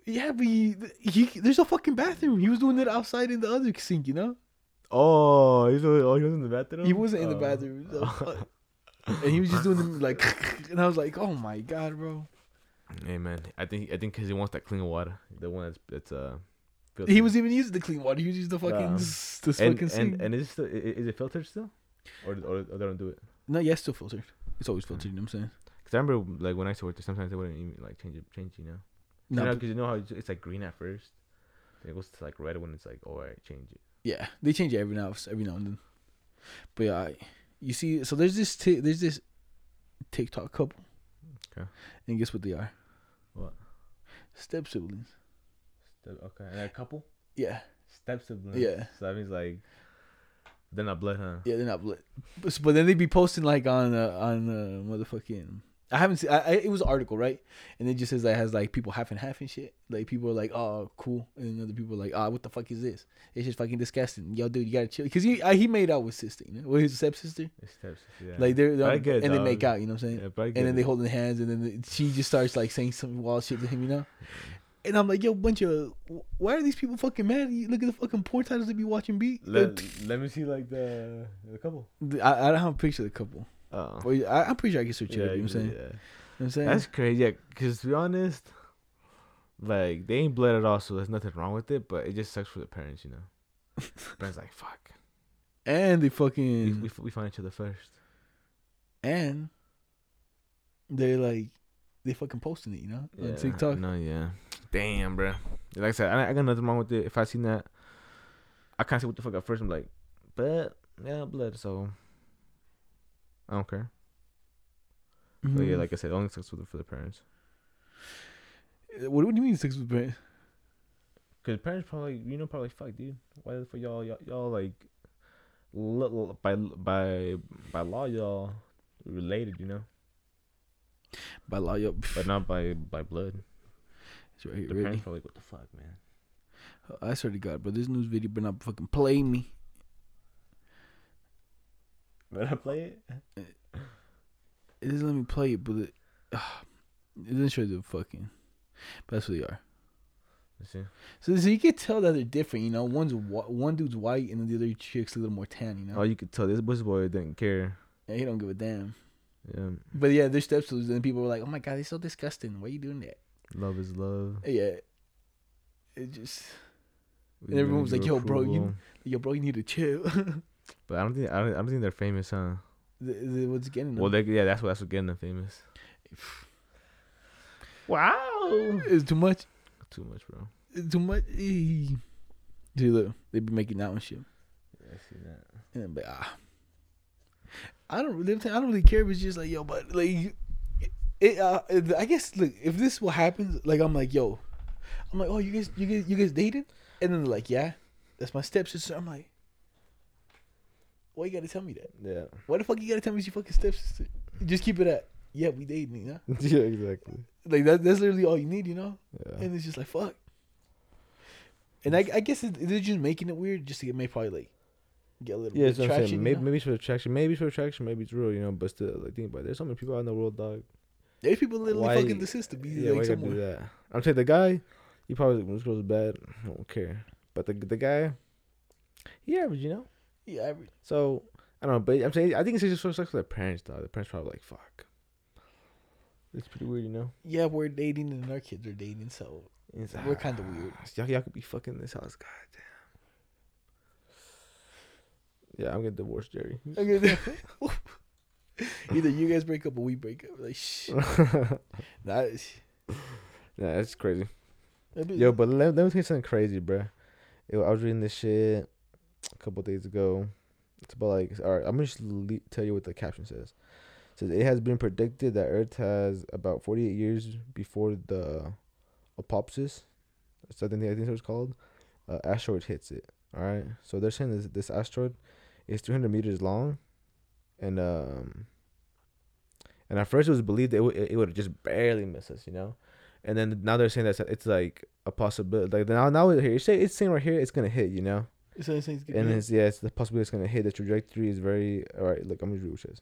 Yeah, but he, he, there's a fucking bathroom. He was doing it outside in the other sink. You know. Oh, he's oh, he was in the bathroom. He wasn't in the Oh. bathroom. so and he was just doing them like, and I was like, oh my god, bro. Hey man, I think I think because he wants that clean water, the one that's that's uh. He was even using the clean water. He was using the fucking Um, s- the and fucking and, and is it still, is it filtered still, or or, or they don't do it? no, yeah, it's still filtered. It's always filtered. You know what I'm saying? Cause I remember like when I used to work there, sometimes they wouldn't even like change it, change you know. No, you know, because you know how it's, it's like green at first, it goes to like red when it's like, oh, alright, change it. yeah, they change it every now every now and then. But yeah, I, you see, so there's this ti- there's this TikTok couple. Okay. And guess what they are? What? Step siblings. Okay, and a couple Yeah, step siblings. Yeah. So that means like they're not blood, huh? yeah, they're not blood. But, but then they'd be posting like on uh, on uh, motherfucking. I haven't seen. I, I, it was an article, right? And it just says that it has like people half and half and shit. Like people are like, "Oh, cool," and other people are like, "Ah, what the fuck is this? It's just fucking disgusting." Yo, dude, you gotta chill. Cause he uh, he made out with sister, you know, with his stepsister. It's steps. Yeah. Like they're, they're it, and they make out. You know what I'm saying? Yeah, I and then they it. holding hands, and then the, she just starts like saying some wild shit to him, you know. And I'm like, yo, bunch of, why are these people fucking mad? You look at the fucking porn titles they be watching. Beat. Let, let me see like the the couple. I, I don't have a picture of the couple. Oh. But I, I'm pretty sure I can search it. up, you know what I'm saying? yeah. You know what I'm saying? That's crazy. Yeah, because to be honest, like they ain't blood at all, so there's nothing wrong with it. But it just sucks for the parents, you know. parents like fuck. and they fucking we we find each other first. and they're like they fucking posting it, you know, on TikTok. No, yeah. Damn, bro. Like I said, I, I got nothing wrong with it. If I seen that, I can't say what the fuck at first. I'm like, but yeah, blood. So I don't care. But yeah, Mhm. like I said, only sex with the for the parents. what, what do you mean sex with parents? Cause parents probably, you know, probably fuck, dude. Why the fuck y'all, y'all, y'all like, li- by by by law, y'all related, you know, By law, y'all, but not by by blood. Right here. The Ready? parents probably, what the fuck, man. Oh, I swear to God, bro, this news video better not fucking play me. Better play it. It doesn't let me play it, but it, it doesn't show the fucking. But that's what they are. So, so you can tell that they're different, you know. One's one dude's white, and then the other chick's a little more tan, you know. Oh, you could tell this boy didn't care. Yeah, he don't give a damn. Yeah. But yeah, they're stepsisters, and people were like, "Oh my god, they're so disgusting. Why are you doing that?" Love is love. Yeah, it just We And everyone was like, "Yo, bro, you- yo, bro, you need to chill. But I don't think I don't, I don't think they're famous, huh? the, the, what's getting them? Well, they yeah, that's what that's what getting them famous. Wow. it's too much. Too much, bro. It's too much. See, look, they be making that one shit. Yeah, I see that. And then, but ah, I don't really, I don't really care. If it's just like, yo, but like, it. Uh, I guess look, if this will happen, like, I'm like, yo, I'm like, oh, you guys, you guys, you guys dated? And then they're like, yeah, that's my stepsister. I'm like, why you gotta tell me that? Yeah. Why the fuck you gotta tell me your fucking stepsister? Just keep it at, yeah, we dated, you know? yeah, exactly. Like that, that's literally all you need, you know? Yeah. And it's just like fuck. And I, I guess it, they're just making it weird just to get maybe probably like get a little Yeah, bit that's what I'm saying. you Maybe, know? maybe it's for attraction. Maybe it's for attraction. Maybe it's real, you know. But still, like, think about it. There's so many people out in the world, dog. There's people literally Why- fucking the sister be Yeah, why you gotta do that? I'm saying the guy, he probably when this girl's bad, I don't care. But the the guy, he average, you know. Yeah, every, So I don't know, but I'm saying I think it's just for sex with their parents, though. The parents probably like fuck. It's pretty weird, you know. yeah, we're dating and our kids are dating, so It's, We're kinda ah, weird. Y'all, y'all could be fucking this house, god damn. Yeah, I'm getting divorced, Jerry. Okay, either you guys break up or we break up. Like shh, that is. Yeah, that's crazy. Yo, but let, let me tell you something crazy, bruh. Yo, I was reading this shit a couple days ago. It's about like, all right, I'm gonna just le- tell you what the caption says. It says it has been predicted that Earth has about 48 years before the Apophis. That's I think I think that's what called. Uh, asteroid hits it. All right, so they're saying this this asteroid is 300 meters long, and um, and at first it was believed it, would it would just barely miss us, you know, and then now they're saying that it's like a possibility. Like now now here, you say it's saying right here it's gonna hit, you know. So it's, And it's yeah, it's the possibility it's gonna hit. The trajectory is very all right. Look, I'm gonna read what it says.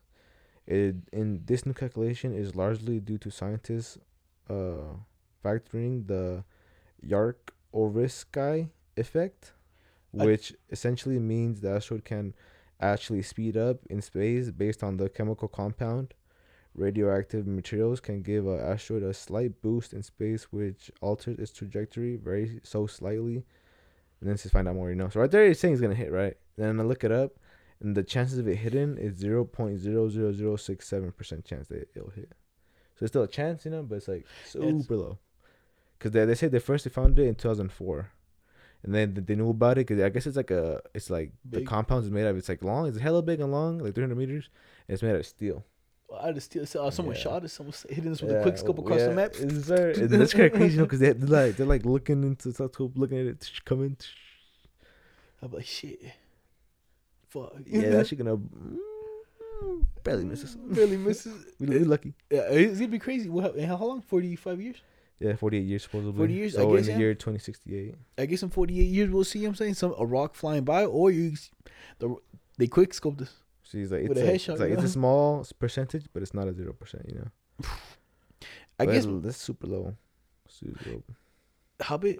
It in this new calculation is largely due to scientists, uh, factoring the Yarkovsky effect, I- which essentially means the asteroid can actually speed up in space based on the chemical compound. Radioactive materials can give an asteroid a slight boost in space, which alters its trajectory very so slightly and then says find out more, you know. So right there, it's saying it's gonna hit, right? Then I look it up, and the chances of it hitting is zero point zero zero zero six seven percent chance that it'll hit. So it's still a chance, you know, but it's like super It's- low. Cause they they said they first they found it in two thousand four, and then they knew about it because I guess it's like a it's like the compound is made of it's like long, it's hella big and long, like three hundred meters, and it's made out of steel. Well, I just still saw someone Yeah. shot us. Someone hitting us with a quick scope across yeah, the map. Is there, that's kind of crazy, you know, because they they're like they're like looking into the telescope, looking at it coming. I'm like shit. Fuck. Yeah, that shit gonna barely misses. Barely misses. We, we lucky. Yeah, it's gonna be crazy. What? How long? Forty five years. Yeah, 48 years supposedly. 40 years, I oh, So guess, in the year 2068. I guess in forty eight years we'll see. I'm saying some a rock flying by, or you, the they quick scoped us. She's like, it's, With a headshot, it's, like, it's a small percentage, but it's not a 0%, you know? I But guess that's, that's super low. Super low. how big?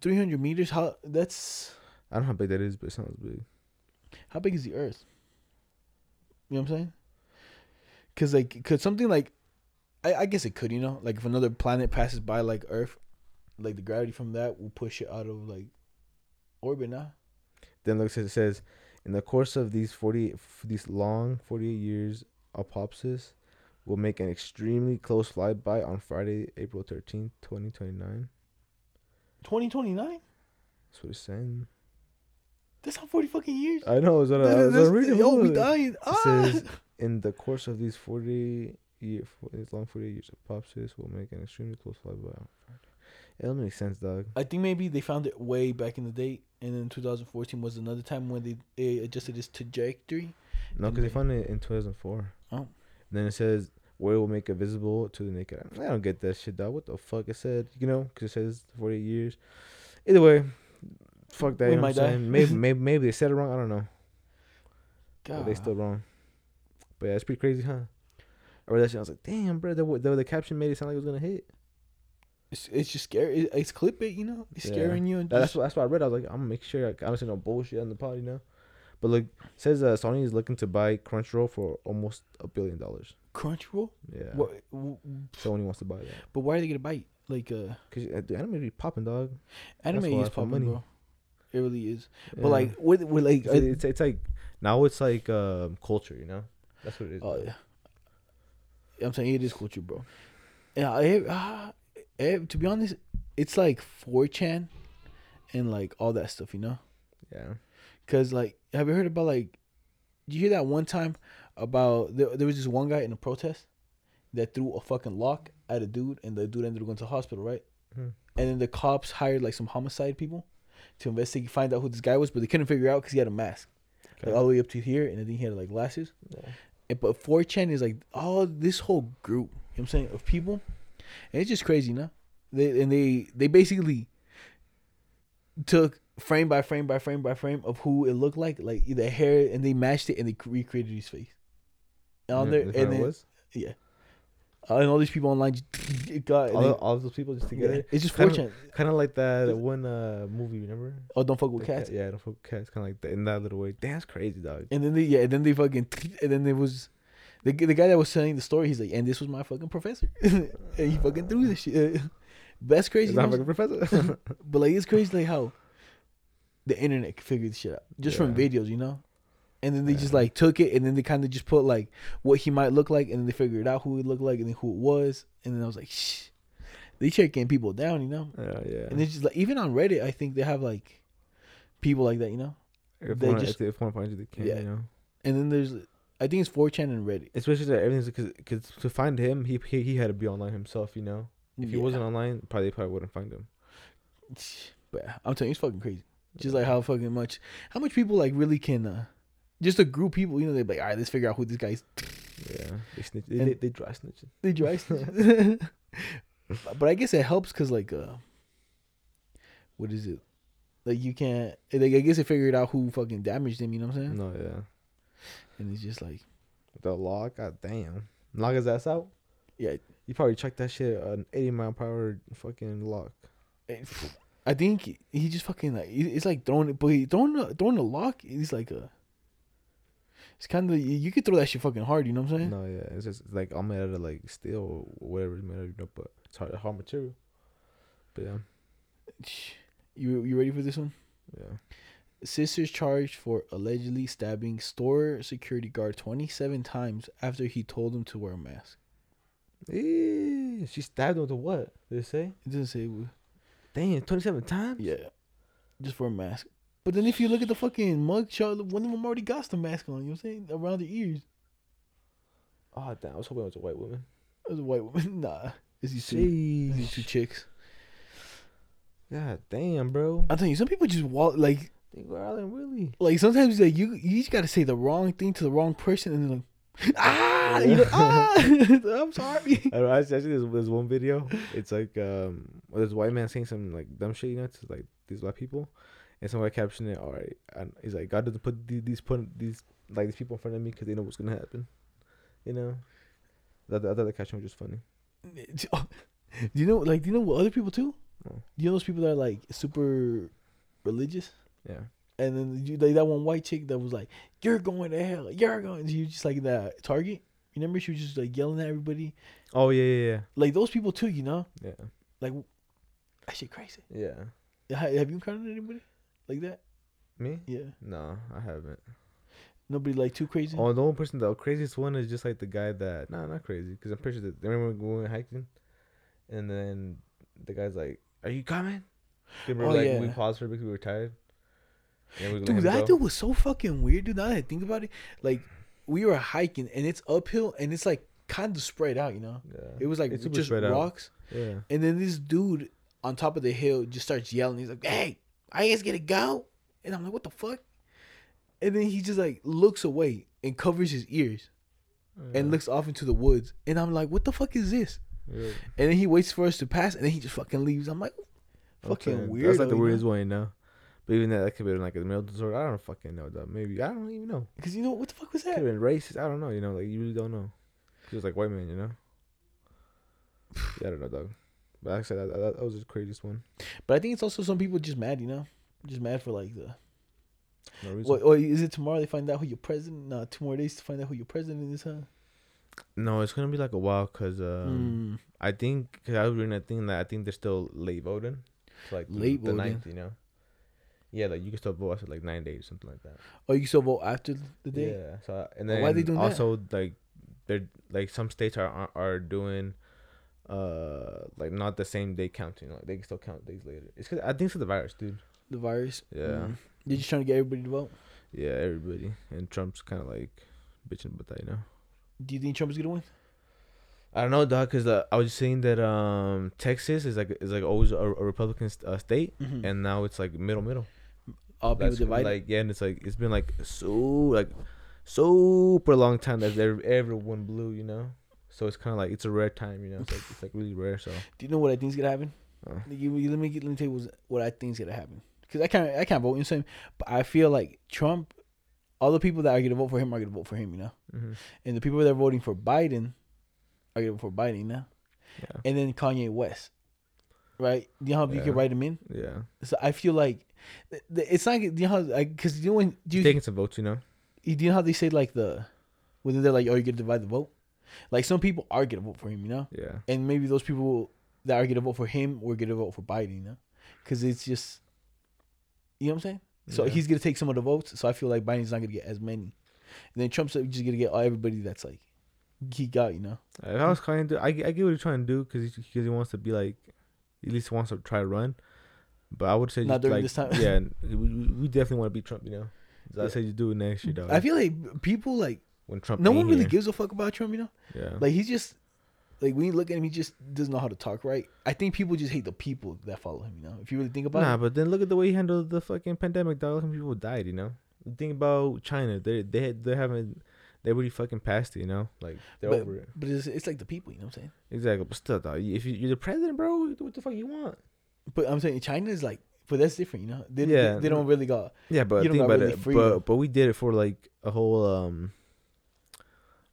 Three hundred meters. How that's I don't know how big that is, but it sounds big. how big is the Earth? You know what I'm saying? Cause like, could something like, I, I guess it could. You know, like if another planet passes by like Earth, like the gravity from that will push it out of like orbit. Now, Then look, it says, in the course of these 40, f- these long 48 years, Apophis will make an extremely close flyby on Friday, April 13th, 2029. twenty twenty nine. That's what it's saying. That's not forty fucking years. I know. Is what I, I That- that's- reading. yo, we dying. Ah. says- in the course of these 40 year, for these long 40 years of popsis will make an extremely close flyby on Friday. It don't make sense, dog. I think maybe they found it way back in the day, and then 2014 was another time when they, they adjusted its trajectory. No, because they found it in 2004. Oh. And then it says where it will make it visible to the naked eye. I don't get that shit, dog. What the fuck? It said, you know, because it says 48 years. Either way, fuck that. We you know what might I'm die. saying? Maybe, maybe, maybe they said it wrong. I don't know. God, But they still wrong. But yeah, it's pretty crazy, huh? I read that shit. I was like, damn, bro. The, the, the caption made it sound like it was gonna hit. it's, it's just scary. It, it's clickbait, you know. It's Yeah. scaring you. And That- That's just, what, that's why I read. I was like, I'm gonna make sure I, I don't say no bullshit on the pod, you know. But look, says uh, Sony is looking to buy Crunchyroll for almost a billion dollars. Crunchyroll. Yeah. What? Sony wants to buy that But why are they gonna bite? Like uh, because uh, the anime be popping, dog. anime is popping, money. bro. It really is. Yeah. But like, with with like, it's, it's, it's like now it's like um, culture, you know. That's what it is. Oh yeah. I'm saying it is culture, bro. Yeah, I, uh, eh, to be honest, it's like 4chan and like all that stuff, you know? yeah. Cause like, have you heard about like? Did you hear that one time about there, there was this one guy in a protest that threw a fucking lock at a dude, and the dude ended up going to the hospital, right? Mhm. And then the cops hired like some homicide people to investigate, find out who this guy was, but they couldn't figure out because he had a mask, like all the way up to here, and then he had like glasses. Yeah. But 4chan is like all this whole group, you know what I'm saying, of people. And it's just crazy, no? They and they they basically took frame by frame by frame by frame of who it looked like, like the hair, and they matched it and they recreated his face. And on Yeah, there, and then, was? yeah, uh, and all these people online, just, it got, all, they- all those people just yeah, together. it's just Kinda- Kind of like that one uh, movie, remember? Oh, don't fuck with cats. cat- yeah, the fuck with cats. Kind of like that in that little way. Damn, that's crazy, dog. And then they yeah, and then they fucking and then there was the the guy that was telling the story. He's like, and this was my fucking professor, and he fucking threw this shit. That's crazy. Is that you know? fucking professor? But like it's crazy like how the internet can figure this shit out just from videos, you know. And then they just like took it, and then they kind of just put like what he might look like, and then they figured out who he looked like, and then who it was, and then I was like, shh, they checking people down, you know. yeah, yeah. And it's just like even on Reddit, I think they have like people like that, you know. if they one, just- if, one finds you, they can. Yeah. You know. And then there's, I think it's 4chan and Reddit. Especially that everything's because cause to find him, he, he he had to be online himself. You know. If he wasn't online, probably probably wouldn't find him. But I'm telling you, it's fucking crazy. Just like how fucking much, how much people like really can, uh just a group of people, you know, they're like, all right, let's figure out who this guy's. Yeah, they snitch. They, they, they dry snitching. They dry snitch. but I guess it helps because like, uh what is it? Like you can't. Like I guess they figured out who fucking damaged him. You know what I'm saying? No, yeah. And it's just like, The lock, god damn. Lock his ass out. yeah. You probably checked that shit an 80 mile per hour fucking lock. I think he just fucking like it's like throwing it, but he throwing the throwing the lock. It's like a. It's kind of you could throw that shit fucking hard. You know what I'm saying? No, yeah, it's just like I'm made out of like steel or whatever it's made out of, you know, but it's hard, hard material. But yeah, You you ready for this one? yeah. Sisters charged for allegedly stabbing store security guard 27 times after he told him to wear a mask. Eh, she stabbed him with a what? Did it say? It doesn't say. Damn, 27 times? Yeah, just for a mask. But then if you look at the fucking mug shot, one of them already got the mask on. You know what I'm saying? Around the ears. Oh, damn. I was hoping it was a white woman. It was a white woman. Nah, it's these two. Two chicks. God damn, bro. I'm telling you, some people just walk like They go Allen really. like sometimes like you you just gotta say the wrong thing to the wrong person and then like ah you know, ah I'm sorry. I, I actually there's, there's one video. It's like um, well, there's white man saying some like dumb shit, you know, to like these black people, and somebody captioned it. All right, and he's like, God doesn't put these, these put these like these people in front of me because they know what's gonna happen, you know. that I thought the caption was just funny. Do you know like do you know what other people too? No. Do you know those people that are like super religious? Yeah. And then you like that one white chick that was like, "You're going to hell. You're going." To you just like that Target. You remember she was just like yelling at everybody. Oh yeah, yeah, Like those people too. You know, yeah, like that shit crazy. yeah. Have you encountered anybody like that? Me? Yeah. No, I haven't. Nobody like too crazy. Oh, the one person, the craziest one is just like the guy that, nah, not crazy, because I'm pretty sure that, remember when we went hiking? And then the guy's like, Are you coming? Remember, Oh, like, yeah. we paused for because we were tired? We Dude, that go. dude was so fucking weird, dude. Now that I think about it, like we were hiking and it's uphill and it's like kind of spread out, you know. Yeah. It was like It's just spread out. rocks, Yeah. and then this dude on top of the hill just starts yelling. He's like, "Hey, I guys gonna go?" And I'm like, "What the fuck?" And then he just like looks away and covers his ears and looks off into the woods. And I'm like, "What the fuck is this?" Yeah. And then he waits for us to pass, and then he just fucking leaves. I'm like, "Fucking saying, weird." That's like the weirdest one, you know? But even that, that could have been like a male disorder. I don't fucking know, though. Maybe. I don't even know. Because you know what the fuck was that? Could that? have been racist. I don't know, you know? Like, you really don't know. He was like white man, you know? yeah, I don't know, dog. But like I said, that, that, that was the craziest one. But I think it's also some people just mad, you know, just mad for like the No reason. What, or is it tomorrow they find out who your president? No, two more days to find out who your president is, huh? No, it's gonna be like a while because um, Mm. I think cause I was reading a thing that I think they're still late voting. So like Late the voting? ninth, you know. Yeah, like you can still vote after like nine days, or something like that. Oh, you can still vote after the day. Yeah. So and Well, then why they doing that? also like they're like some states are, are doing uh like not the same day counting. Like they can still count days later. It's cause I think it's 'cause the virus, dude. The virus. Yeah. Mm. They're just trying to get everybody to vote. Yeah, everybody and Trump's kind of like bitching about that, you know. Do you think Trump is gonna win? I don't know, dog, because uh, I was saying that um Texas is like is like always a, a Republican st- uh, state, Mm-hmm. and now it's like middle middle. all people divided. like yeah, and it's like it's been like so like super long time that ev- everyone blue, you know. So it's kind of like it's a rare time, you know. It's like it's like really rare. So Do you know what I think is gonna happen? Uh. Like, you- you- let me get, let me tell you what I think is gonna happen. Because I can't I can't vote in same, but I feel like Trump, all the people that are gonna vote for him are gonna vote for him, you know. mhm. And the people that are voting for Biden are gonna vote for Biden, you know. yeah, And then Kanye West, right? You know how you can write him in. yeah, So I feel like it's not you know how because you know when do you, taking some votes, you know. you do you know how they say like the when they're like oh you're gonna divide the vote, like some people are gonna vote for him, you know. Yeah, and maybe those people that are gonna vote for him were gonna vote for Biden, you know, because it's just, you know what I'm saying. So Yeah. he's gonna take some of the votes. So I feel like Biden's not gonna get as many, and then Trump's just gonna get everybody that's like he got, you know. if I was kind of, I, I get what he's trying to do because because he wants to be like, at least wants to try to run. But I would say Not just during like, this time. yeah, we, we definitely want to beat Trump, you know. So I say you do it next year, dog. I feel like people like when Trump, no one really here. gives a fuck about Trump, you know. Yeah, Like he's just like when you look at him, he just doesn't know how to talk right. I think people just hate the people that follow him, you know. If you really think about Nah, it, but then look at the way he handled the fucking pandemic. Dog, how people died. You know. Think about China. They they they haven't they already fucking passed it. You know, like they're but, over it. but it's, it's like the people, you know what I'm saying. Exactly. But still, dog, if you, you're the president, bro, what the fuck you want. But I'm saying China is like, but that's different, you know. They, Yeah. they, they don't really got Yeah, but think about really it. freedom. But but we did it for like a whole um,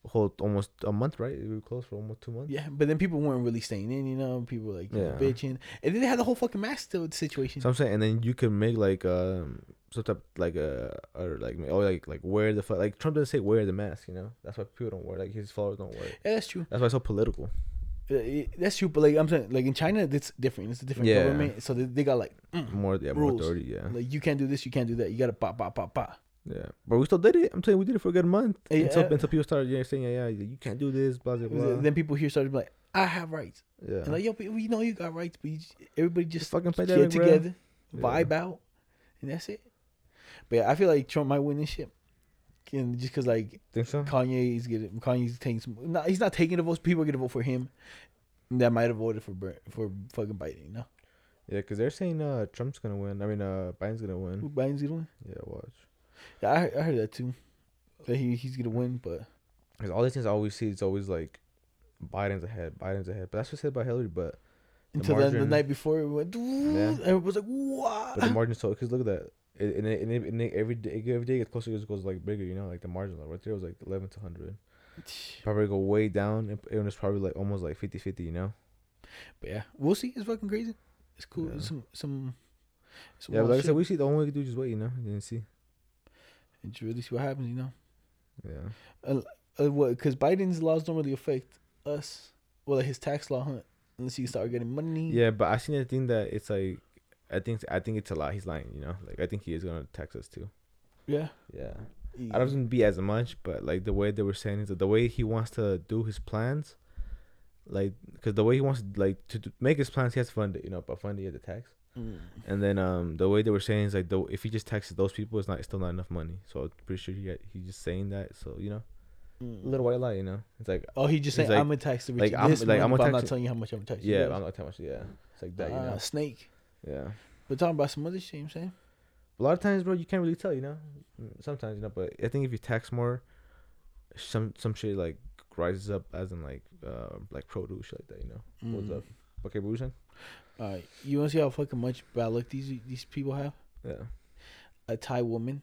whole almost a month, right? We were closed for almost two months. Yeah, but then people weren't really staying in, you know. People were like Yeah. bitching, and then they had the whole fucking mask still situation. So I'm saying, and then you can make like um some type like a or like oh like like wear the fu- like Trump doesn't say wear the mask, you know. That's why people don't wear like his followers don't wear it. yeah, that's true. That's why it's so political. Uh, that's true. But like I'm saying, like in China, it's different. It's a different Yeah. government, so they, they got like, mm, More yeah, more Rules. authority, yeah. like you can't do this, you can't do that. You gotta pop, pop, pop, pop. Yeah, but we still did it. I'm telling you, we did it for a good month. Yeah. Until, until people started yeah, saying, yeah, yeah, you can't do this, blah, blah, blah. Then people here started like, I have rights, yeah. and like yo, we know you got rights, but you just, everybody just fucking get pandemic, together, Yeah. vibe out, and that's it. But yeah, I feel like Trump might win this shit. And just cause like so? Kanye is getting Kanye's taking some. Not, he's not taking the votes. People are gonna vote for him. That might have voted for for fucking Biden. You know, Yeah, because they're saying uh, Trump's going to win. I mean, uh, Biden's going to who win. Biden's gonna win. Yeah, watch. Yeah, I, heard- I heard that too. That he he's gonna win, but Because all these things I always see is always like Biden's ahead, Biden's ahead. But that's what said by Hillary. But The until then the night before it went, Yeah. everybody was like, "What?" but the margin's so because look at that. It, and, it, and, it, and it, every day, every day it gets closer, because it goes like bigger. You know, like the margin like, right there was like eleven to hundred. Probably go way down, and it's probably like almost like 50-50, You know. But yeah, we'll see. It's fucking crazy. It's cool. Yeah. Some some. some Yeah, like I said, we see the only way we can do is just wait. You know, and see. And just really see what happens. You know, Yeah. uh, what? Because Biden's laws don't really affect us. Well, like his tax law, huh? Unless you start getting money. Yeah, but I seen a thing that it's like, I think I think it's a lie. He's lying. You know, like I think he is gonna tax us too. Yeah. Yeah. I don't think be as much, but like the way they were saying is that the way he wants to do his plans, like because the way he wants to like to do, make his plans, he has to fund it, you know, but fund it at the tax. Mm. And then um the way they were saying is like the if he just taxes those people, it's not it's still not enough money. So I'm pretty sure he he's just saying that. So you know, Mm. a little white lie, you know. It's like Oh, he just He's saying like- I'm gonna tax the rich. like, Like, I'm- this like, money, I'm gonna but I'm not telling you how much I'm taxing. yeah, you. Yeah, I'm not telling much. Yeah, it's like that, you Ah, know. snake. Yeah. But talking about some other shit, you know what I'm saying. A lot of times, bro, you can't really tell, you know. Sometimes, you know, but I think if you tax more, some some shit like rises up as in like uh like produce like that, you know. What's Mm. up? Okay, what you saying? All right, you want to see how fucking much bad luck these these people have? Yeah. A Thai woman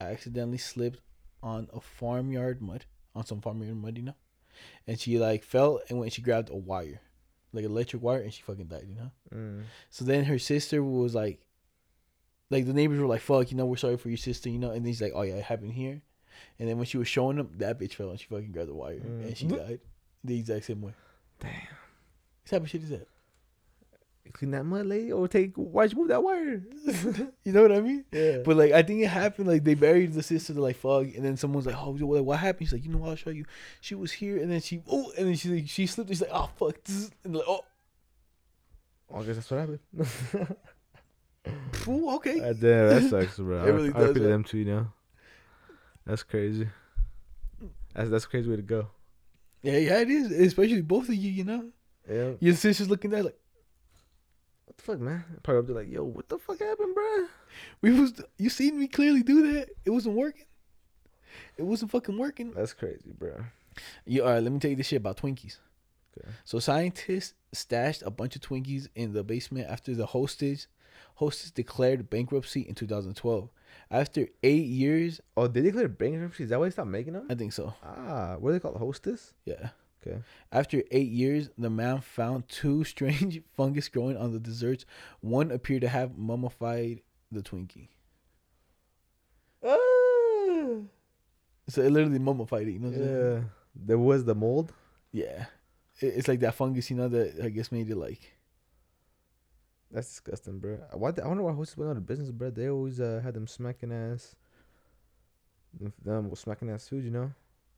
accidentally slipped on a farmyard mud, on some farmyard mud, you know, and she like fell and when she grabbed a wire, like electric wire, and she fucking died, you know. Mm. So then her sister was like, like the neighbors were like, "Fuck, you know, we're sorry for your sister," you know, and then he's like, "Oh yeah, it happened here," and then when she was showing him, that bitch fell and she fucking grabbed the wire Mm. and she died the exact same way. Damn. What type of shit is that? Clean that mud, lady, or take. Why'd you move that wire? You know what I mean? Yeah. But like, I think it happened. Like they buried the sister. Like, "Fuck," and then someone's like, "Oh, what, what happened?" She's like, "You know, what? I'll show you." She was here, and then she, oh, and then she like, she slipped. She's like, "Oh fuck," and like, "Oh, I guess that's what happened. ooh, okay." Uh, damn, that sucks, bro. It really I, does, man. them too, you know. That's crazy. That's that's a crazy way to go. Yeah, yeah, it is. Especially both of you. You know, Yeah. your sister's looking there like, fuck, man? Probably up there like, yo, what the fuck happened, bro? "We was you seen me clearly do that. It wasn't working. It wasn't fucking working." That's crazy, bro. You, all right, let me tell you this shit about Twinkies. Okay. So scientists stashed a bunch of Twinkies in the basement after the hostage hostess declared bankruptcy in 2012. After eight years, Oh, did they declare bankruptcy? Is that why they stopped making them? I think so. Ah, what are they called? Hostess? Yeah. Okay. After eight years, the man found two strange fungus growing on the desserts. One appeared to have mummified the Twinkie. Ah. So it literally mummified it. You know what I'm saying? Yeah. There was the mold. Yeah. It- It's like that fungus, you know, that I guess made it like. That's disgusting, bro. Why? I wonder why hostess went out of business, bro. They always uh, had them smacking ass. Them, them smacking ass food, you know.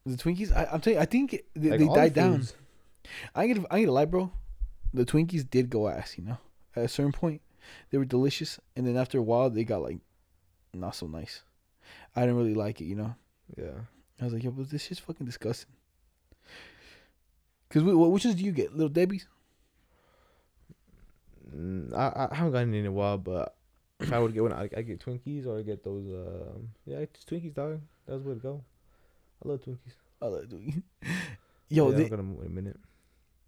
The Twinkies, I, I'm telling you, I think they, Like, they the died down. I ain't gonna, I ain't gonna lie, bro. The Twinkies did go ass, you know. At a certain point, they were delicious, and then after a while, they got like not so nice. I didn't really like it, you know. Yeah. I was like, yo, but this shit's fucking disgusting. Cause we, what, which ones do you get, Little Debbie's? Mm, I I haven't gotten any in a while, but if I would get one, I I get Twinkies or I get those. Um, yeah, it's Twinkies, dog. That's where to go. I love Twinkies. I like Twinkies. Yo, yeah, they, I'm gonna move in a minute.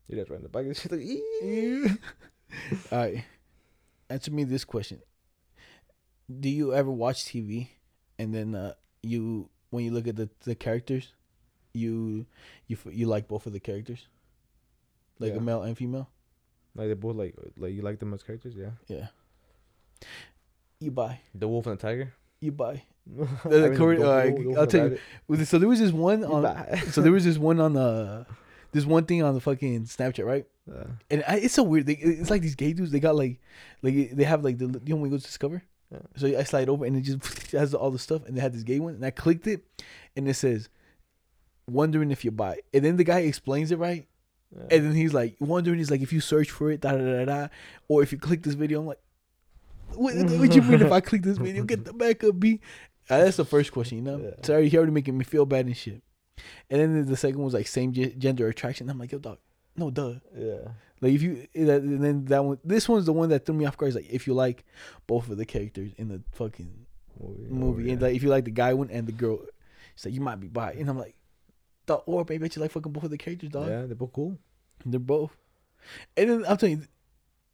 That's right in the the shit. Like, all right. Answer me this question: Do you ever watch TV, and then uh, you, when you look at the the characters, you you you like both of the characters, like Yeah. a male and female? like they both like like you like them as characters, yeah. Yeah. You buy. The wolf and the tiger. You buy. The Korean- the the wolf I'll tell you. With- So there was this one on. so there was this one on the. This one thing on the fucking Snapchat, right? Uh, And I, it's so weird. They, it's like these gay dudes. They got like, like they have like the you know when you go to Discover. Yeah. So I slide over and it just has all the stuff, and they had this gay one, and I clicked it, and it says, "Wondering if you buy." And then the guy explains it right, yeah. and then he's like, "Wondering is like if you search for it, da da da da, or if you click this video." I'm like, "What, what you mean if I click this video, get the backup B?" Uh, that's the first question, you know. Yeah. So already, he already making me feel bad and shit. And then the second one was like same gender attraction. I'm like, yo, dog, no, duh. yeah. Like if you and then that one, this one's the one that threw me off guard. Is like if you like both of the characters in the fucking Movie. movie, oh, and like if you like the guy one and the girl, it's like you might be bi. And I'm like, dog, or maybe I you like fucking both of the characters, dog. yeah, they're both cool. They're both. And then I'm telling you,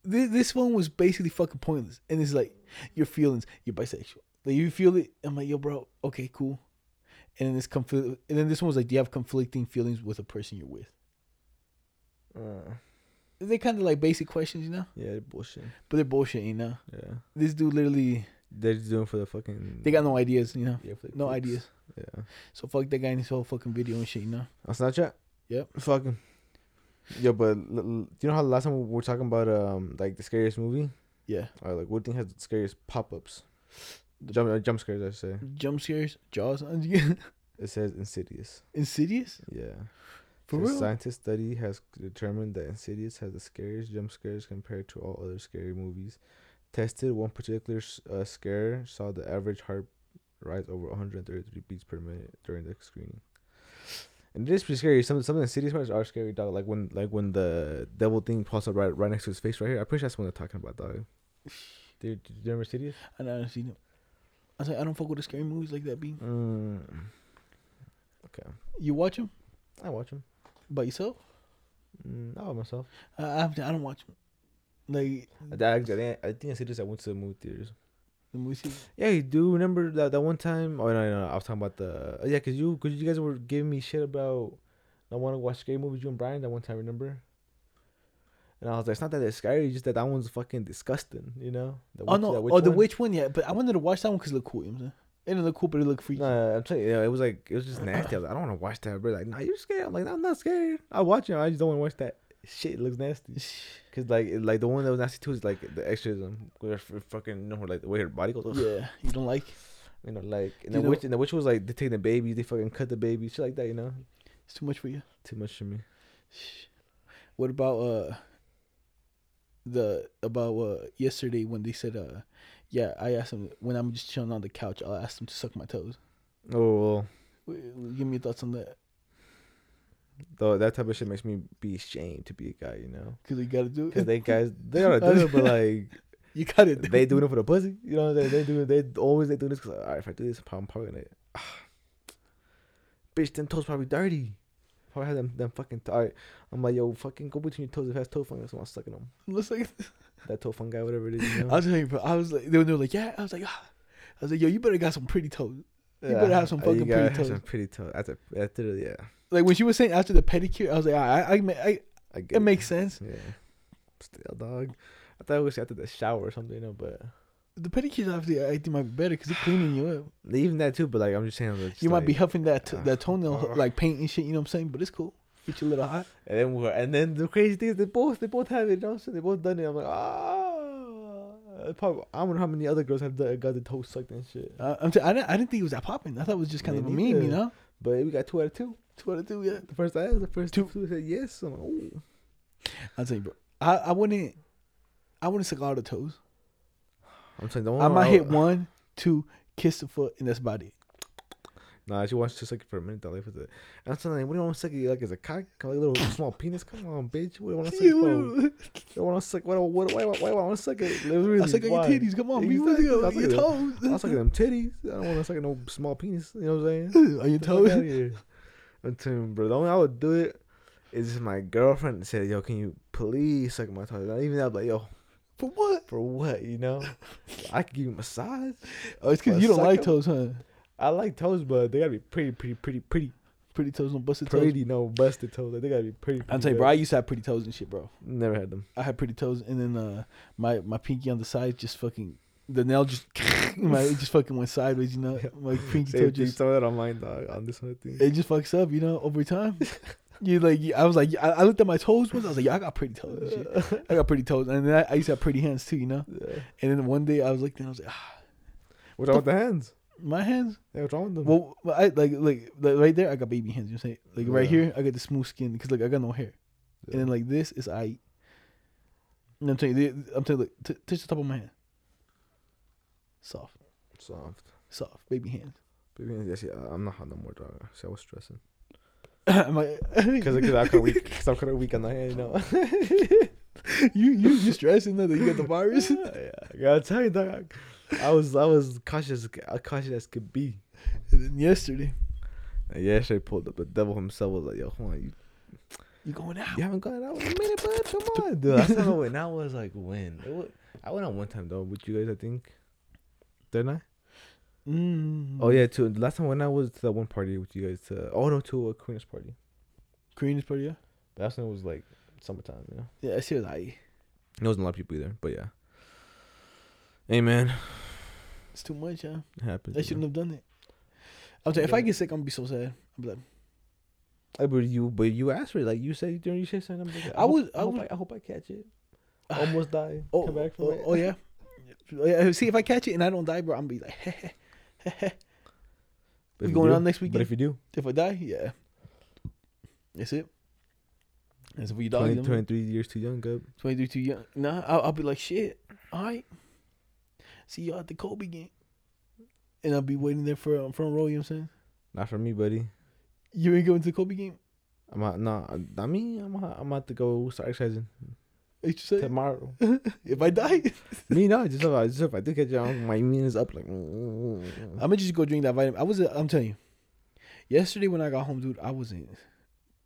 this, this one was basically fucking pointless. And it's like your feelings, you're bisexual. Like you feel it. I'm like, yo, bro, okay, cool. And then this conflict. And then this one was like, do you have conflicting feelings with a person you're with? Uh, They kind of like basic questions, you know, yeah, they're bullshit. but they're bullshit, you know. Yeah, This dude literally, they're just doing for the fucking. they got no ideas, you know, yeah, no clicks. ideas. Yeah. So fuck that guy in his whole fucking video and shit, you know. On Snapchat. Yep. Fucking. Yo, but l- l- do you know how the last time we were talking about um like the scariest movie Yeah, or like what thing has the scariest pop ups? Jump uh, jump scares, I should say. jump scares, Jaws, It says Insidious. Insidious. Yeah. For real? Scientist study has determined that Insidious has the scariest jump scares compared to all other scary movies. Tested, one particular uh, scare saw the average heart rise over 133 beats per minute during the screening. And it is pretty scary. Some some of the city parts are scary, dog. Like when like when the devil thing pops up right right next to his face right here. I'm pretty sure that's what they're talking about, dog. Dude, did you remember Insidious? I never seen it. I was like, I don't fuck with the scary movies like that. Be Mm. Okay, you watch them I watch them. by yourself? Mm, I watch myself. I I, have to- I don't watch them. Like I, I, I think I think Insidious. I went to the movie theaters. The. Yeah, you do remember that that one time? Oh no, no, I was talking about the oh, yeah, cause you, cause you guys were giving me shit about I want to watch scary movies. You and Brian that one time, remember? And I was like, it's not that it's scary, just that that one's fucking disgusting, you know? The Oh witch- no! Oh, the one. witch one, yeah. But I wanted to watch that one because it looked cool. You know what I'm saying? It didn't look cool, but it looked freaky. Nah, I'm telling you, yeah, it was like it was just nasty. I was like, I don't want to watch that, bro. Like, nah, you're scared. I'm like, I'm not scared. I watch it. I just don't want to watch that shit. Looks nasty. Cause like, like the one that was nasty too is like the exorcism, where fucking, you know, her, like the way her body goes. Yeah, you don't like. You know, like, and You the know- witch, and the witch was like, they take the baby, they fucking cut the baby, shit like that. You know, It's too much for you. too much for me. What about uh the about uh yesterday when they said uh yeah I asked them when I'm just chilling on the couch I'll ask them to suck my toes. Oh, well, Give me your thoughts on that though that type of shit makes me be ashamed to be a guy. You know, because you gotta do cause it. they guys they to do it, but like you gotta do they it. doing it for the pussy. You know, they they do it. They always they do this because all right, if I do this, I'm probably gonna. ah, bitch, them toes probably dirty. Probably have them them fucking. T- all right, I'm like yo, fucking go between your toes. If it has toe fungus, I'm sucking them. Looks like That toe fungi, whatever it is. You I was bro. I was like they were, they were like yeah I was like ah. I was like yo you better got some pretty toes. You better have some uh, fucking pretty toes. Some pretty toes. That's a that's a, yeah. Like when she was saying after the pedicure I was like I I I, I I get it makes sense. Yeah. Still, dog. I thought it was after the shower or something, you know, but The pedicures after I think might be better because they're cleaning you up. even that too. But like, I'm just saying, like, just You might be like- huffing that t- ah, that toenail ah. like paint and shit. You know what I'm saying? But it's cool. Get you a little hot. And then we're, and then the crazy thing is they both they both have it. You know, so they both done it. I'm like, ah. Probably, I wonder how many other girls have done, got the toe sucked and shit. Uh, I'm t- I didn't I didn't think it was that popping. I thought it was just kind Me of a meme, you know. But we got two out of two. Two out of two, yeah. The first I asked, the first Two. two, said yes. I'm like, oh. I'll tell you, bro. I I wouldn't I wouldn't suck all the toes. I'm saying, don't I might hit one, two, kiss the foot, and that's about it. Nah, she wants to suck it for a minute. Though, like, with it. And I'm saying, like, what do you want to suck it like as a cock, like a little small penis? Come on, bitch. What do you want to suck? You, I want to suck. What? What? Why? Why? Why? want to suck it? Literally, I suck on your titties. Come on, Exactly. you. I On your toes. I'm sucking them titties. I don't want to suck no small penis. You know what I'm saying? on your Get the fuck toes. here. I'm telling you, bro. The only way I would do it is my girlfriend said, "Yo, can you please suck my toes?" And even that, like, "Yo, For what? for what?" You know, I could give you a massage. Oh, it's because you don't suck like toes, huh? I like toes, but they gotta be pretty, pretty, pretty, pretty, Pretty toes, no busted toes. pretty. No busted toes. Like, they gotta be pretty. I'm telling you, bro. I used to have pretty toes and shit, bro. Never had them. I had pretty toes, and then uh, my my pinky on the side just fucking the nail just my it just fucking went sideways. You know, my pinky toe just Saw that on mine, dog. On this one thing. it just fucks up. You know, over time. You like I was like I, looked at my toes once. I was like, yeah, I got pretty toes. And shit. I got pretty toes, and then I, I used to have pretty hands too. You know, Yeah. and then one day I was looking, I was like, ah, wrong with the hands? My hands. Yeah, what's wrong with them? Well, I like like like right there. I got baby hands. You know what I'm saying? Like right here, I got the smooth skin because like I got no hair, Yeah. and then like this is I. And I'm telling you, I'm telling you, like, t- touch the top of my hand. Soft, soft. soft, baby hands. Baby, yeah, see, I- I'm not hot no more, dog. See, I was stressing. I'm like, Because I'm kind of weak. Cause I'm kind of weak on the hand, you know. you you you stressing that you got the virus? yeah, I gotta tell you, dog. I was I was cautious, uh, cautious as could be. and then yesterday, And yesterday pulled up the devil himself was like, "Yo, come on, you, you going out? you haven't gone out in a minute, bud. Come on, dude." Last time I went out was like when? It was, I went out one time though with you guys, I think. Didn't I? Mm. Oh yeah, too. The last time when I was to that one party with you guys. To oh no, to a Queen's party. Queen's party. Yeah, that's when it was like summertime, you know. yeah. I see what I. There wasn't a lot of people either, but yeah. Hey man, It's too much, yeah. it happens. I shouldn't have done it. I'm saying, if I get sick, I'm gonna be so sad. I'm like, I but you, but you asked for it. Like you said during you said something. I'm like, I hope- was- I, I hope was- I, I hope I catch it. Almost die. oh, Come back from oh, it. oh yeah. Yeah. See, if I catch it and I don't die, bro, I'm gonna be like. We you going do- on next weekend. But if you do, If I die, yeah. That's it. That's if we die. 20, 23 years too young, Gub. 23 too young. Nah, I'll, I'll be like, shit. All right. See y'all at the Kobe game. And I'll be waiting there for um, front row, you know what I'm saying? Not for me, buddy. You ain't going to the Kobe game? I'm out. Nah, I mean, I'm out, I'm out to go start exercising What you say? tomorrow. If I die, me, no, just if I, just if I do catch you i'm my immune is up. Like, I'm gonna just go drink that vitamin. I was, I'm telling you, yesterday when I got home, dude, I wasn't.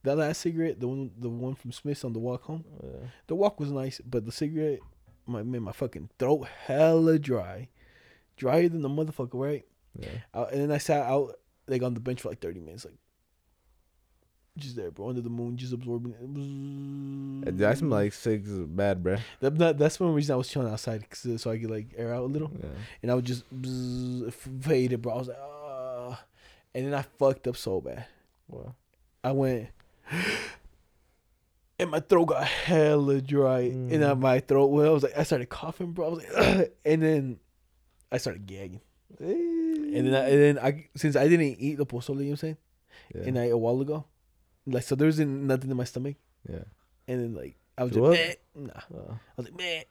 That last cigarette, the one, the one from Smith's on the walk home, yeah. the walk was nice, but the cigarette, my man, my fucking throat hella dry, drier than the motherfucker, right? yeah. Uh, and then I sat out like on the bench for like thirty minutes, like just there, bro, under the moon, just absorbing it. I smell like is bad, bruh. That, that, that's one reason I was chilling outside 'cause- so I could like air out a little, Yeah. and I would just bzz, faded, bro. I was like, ah, and then I fucked up so bad. Well, I went, and my throat got hella dry, and then Mm. my throat well, I was like, I started coughing, bro. I was like, and then I started gagging, and then I, and then I since I didn't eat the pozole, you know what I'm saying, yeah. and I a while ago, like so there was nothing in my stomach, yeah. and then like I was just up? Nah, Uh, I was like man,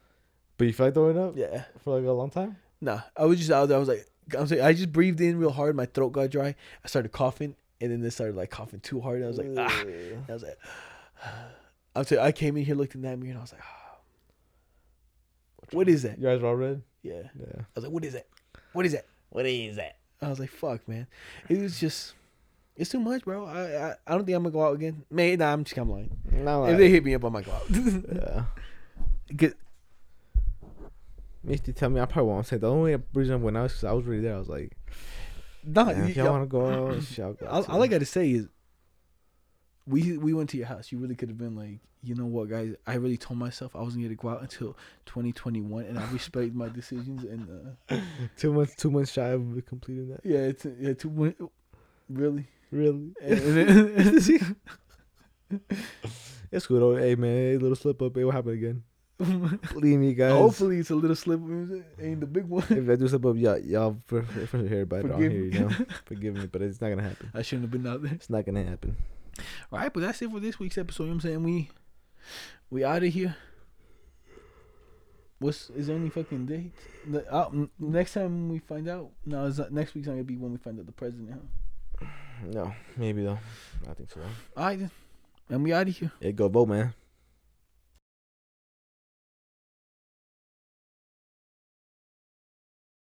but you like throwing up yeah, for like a long time? nah. I was just out there. I was like, I'm saying I just breathed in real hard. My throat got dry. I started coughing, and then it started like coughing too hard. And I was like, ah. And I was like, I'm saying I came in here, looked in that mirror, and I was like, ah. what is that? Your eyes were all red? Yeah. Yeah. I was like, what is that? What is that? What is that? I was like, fuck, man. It was just, it's too much, bro. I I, I don't think I'm gonna go out again. Man, nah, I'm just I'm lying. No, If they hit me up, I might go out. yeah. Get- Misty tell me I probably won't say the only reason when I was cuz I was really there I was like nah, "Damn, you- if y'all y'all- want to go out, shit, I'll go all, too." all I gotta say is, we we went to your house. You really could have been like, you know what, guys? I really told myself I wasn't gonna go out until 2021, and I respect my decisions. And uh, two months two months shy of completing that yeah, it's yeah, two win- really. really And, and then, it's good though hey man hey, little slip up it will happen again leave me guys hopefully, it's a little slip. Ain't the big one. if I do slip up y'all y'all for for, for hear on Forgive here you know forgive me but it's not gonna happen I shouldn't have been out there. it's not gonna happen All right, but that's it for this week's episode. You know what I'm saying? We we out of here. What's is there any fucking date? The, uh, next time we find out. No, it's not, next week's not gonna be when we find out the president. Huh? no maybe though I think so All right, then. and we out of here. It go vote man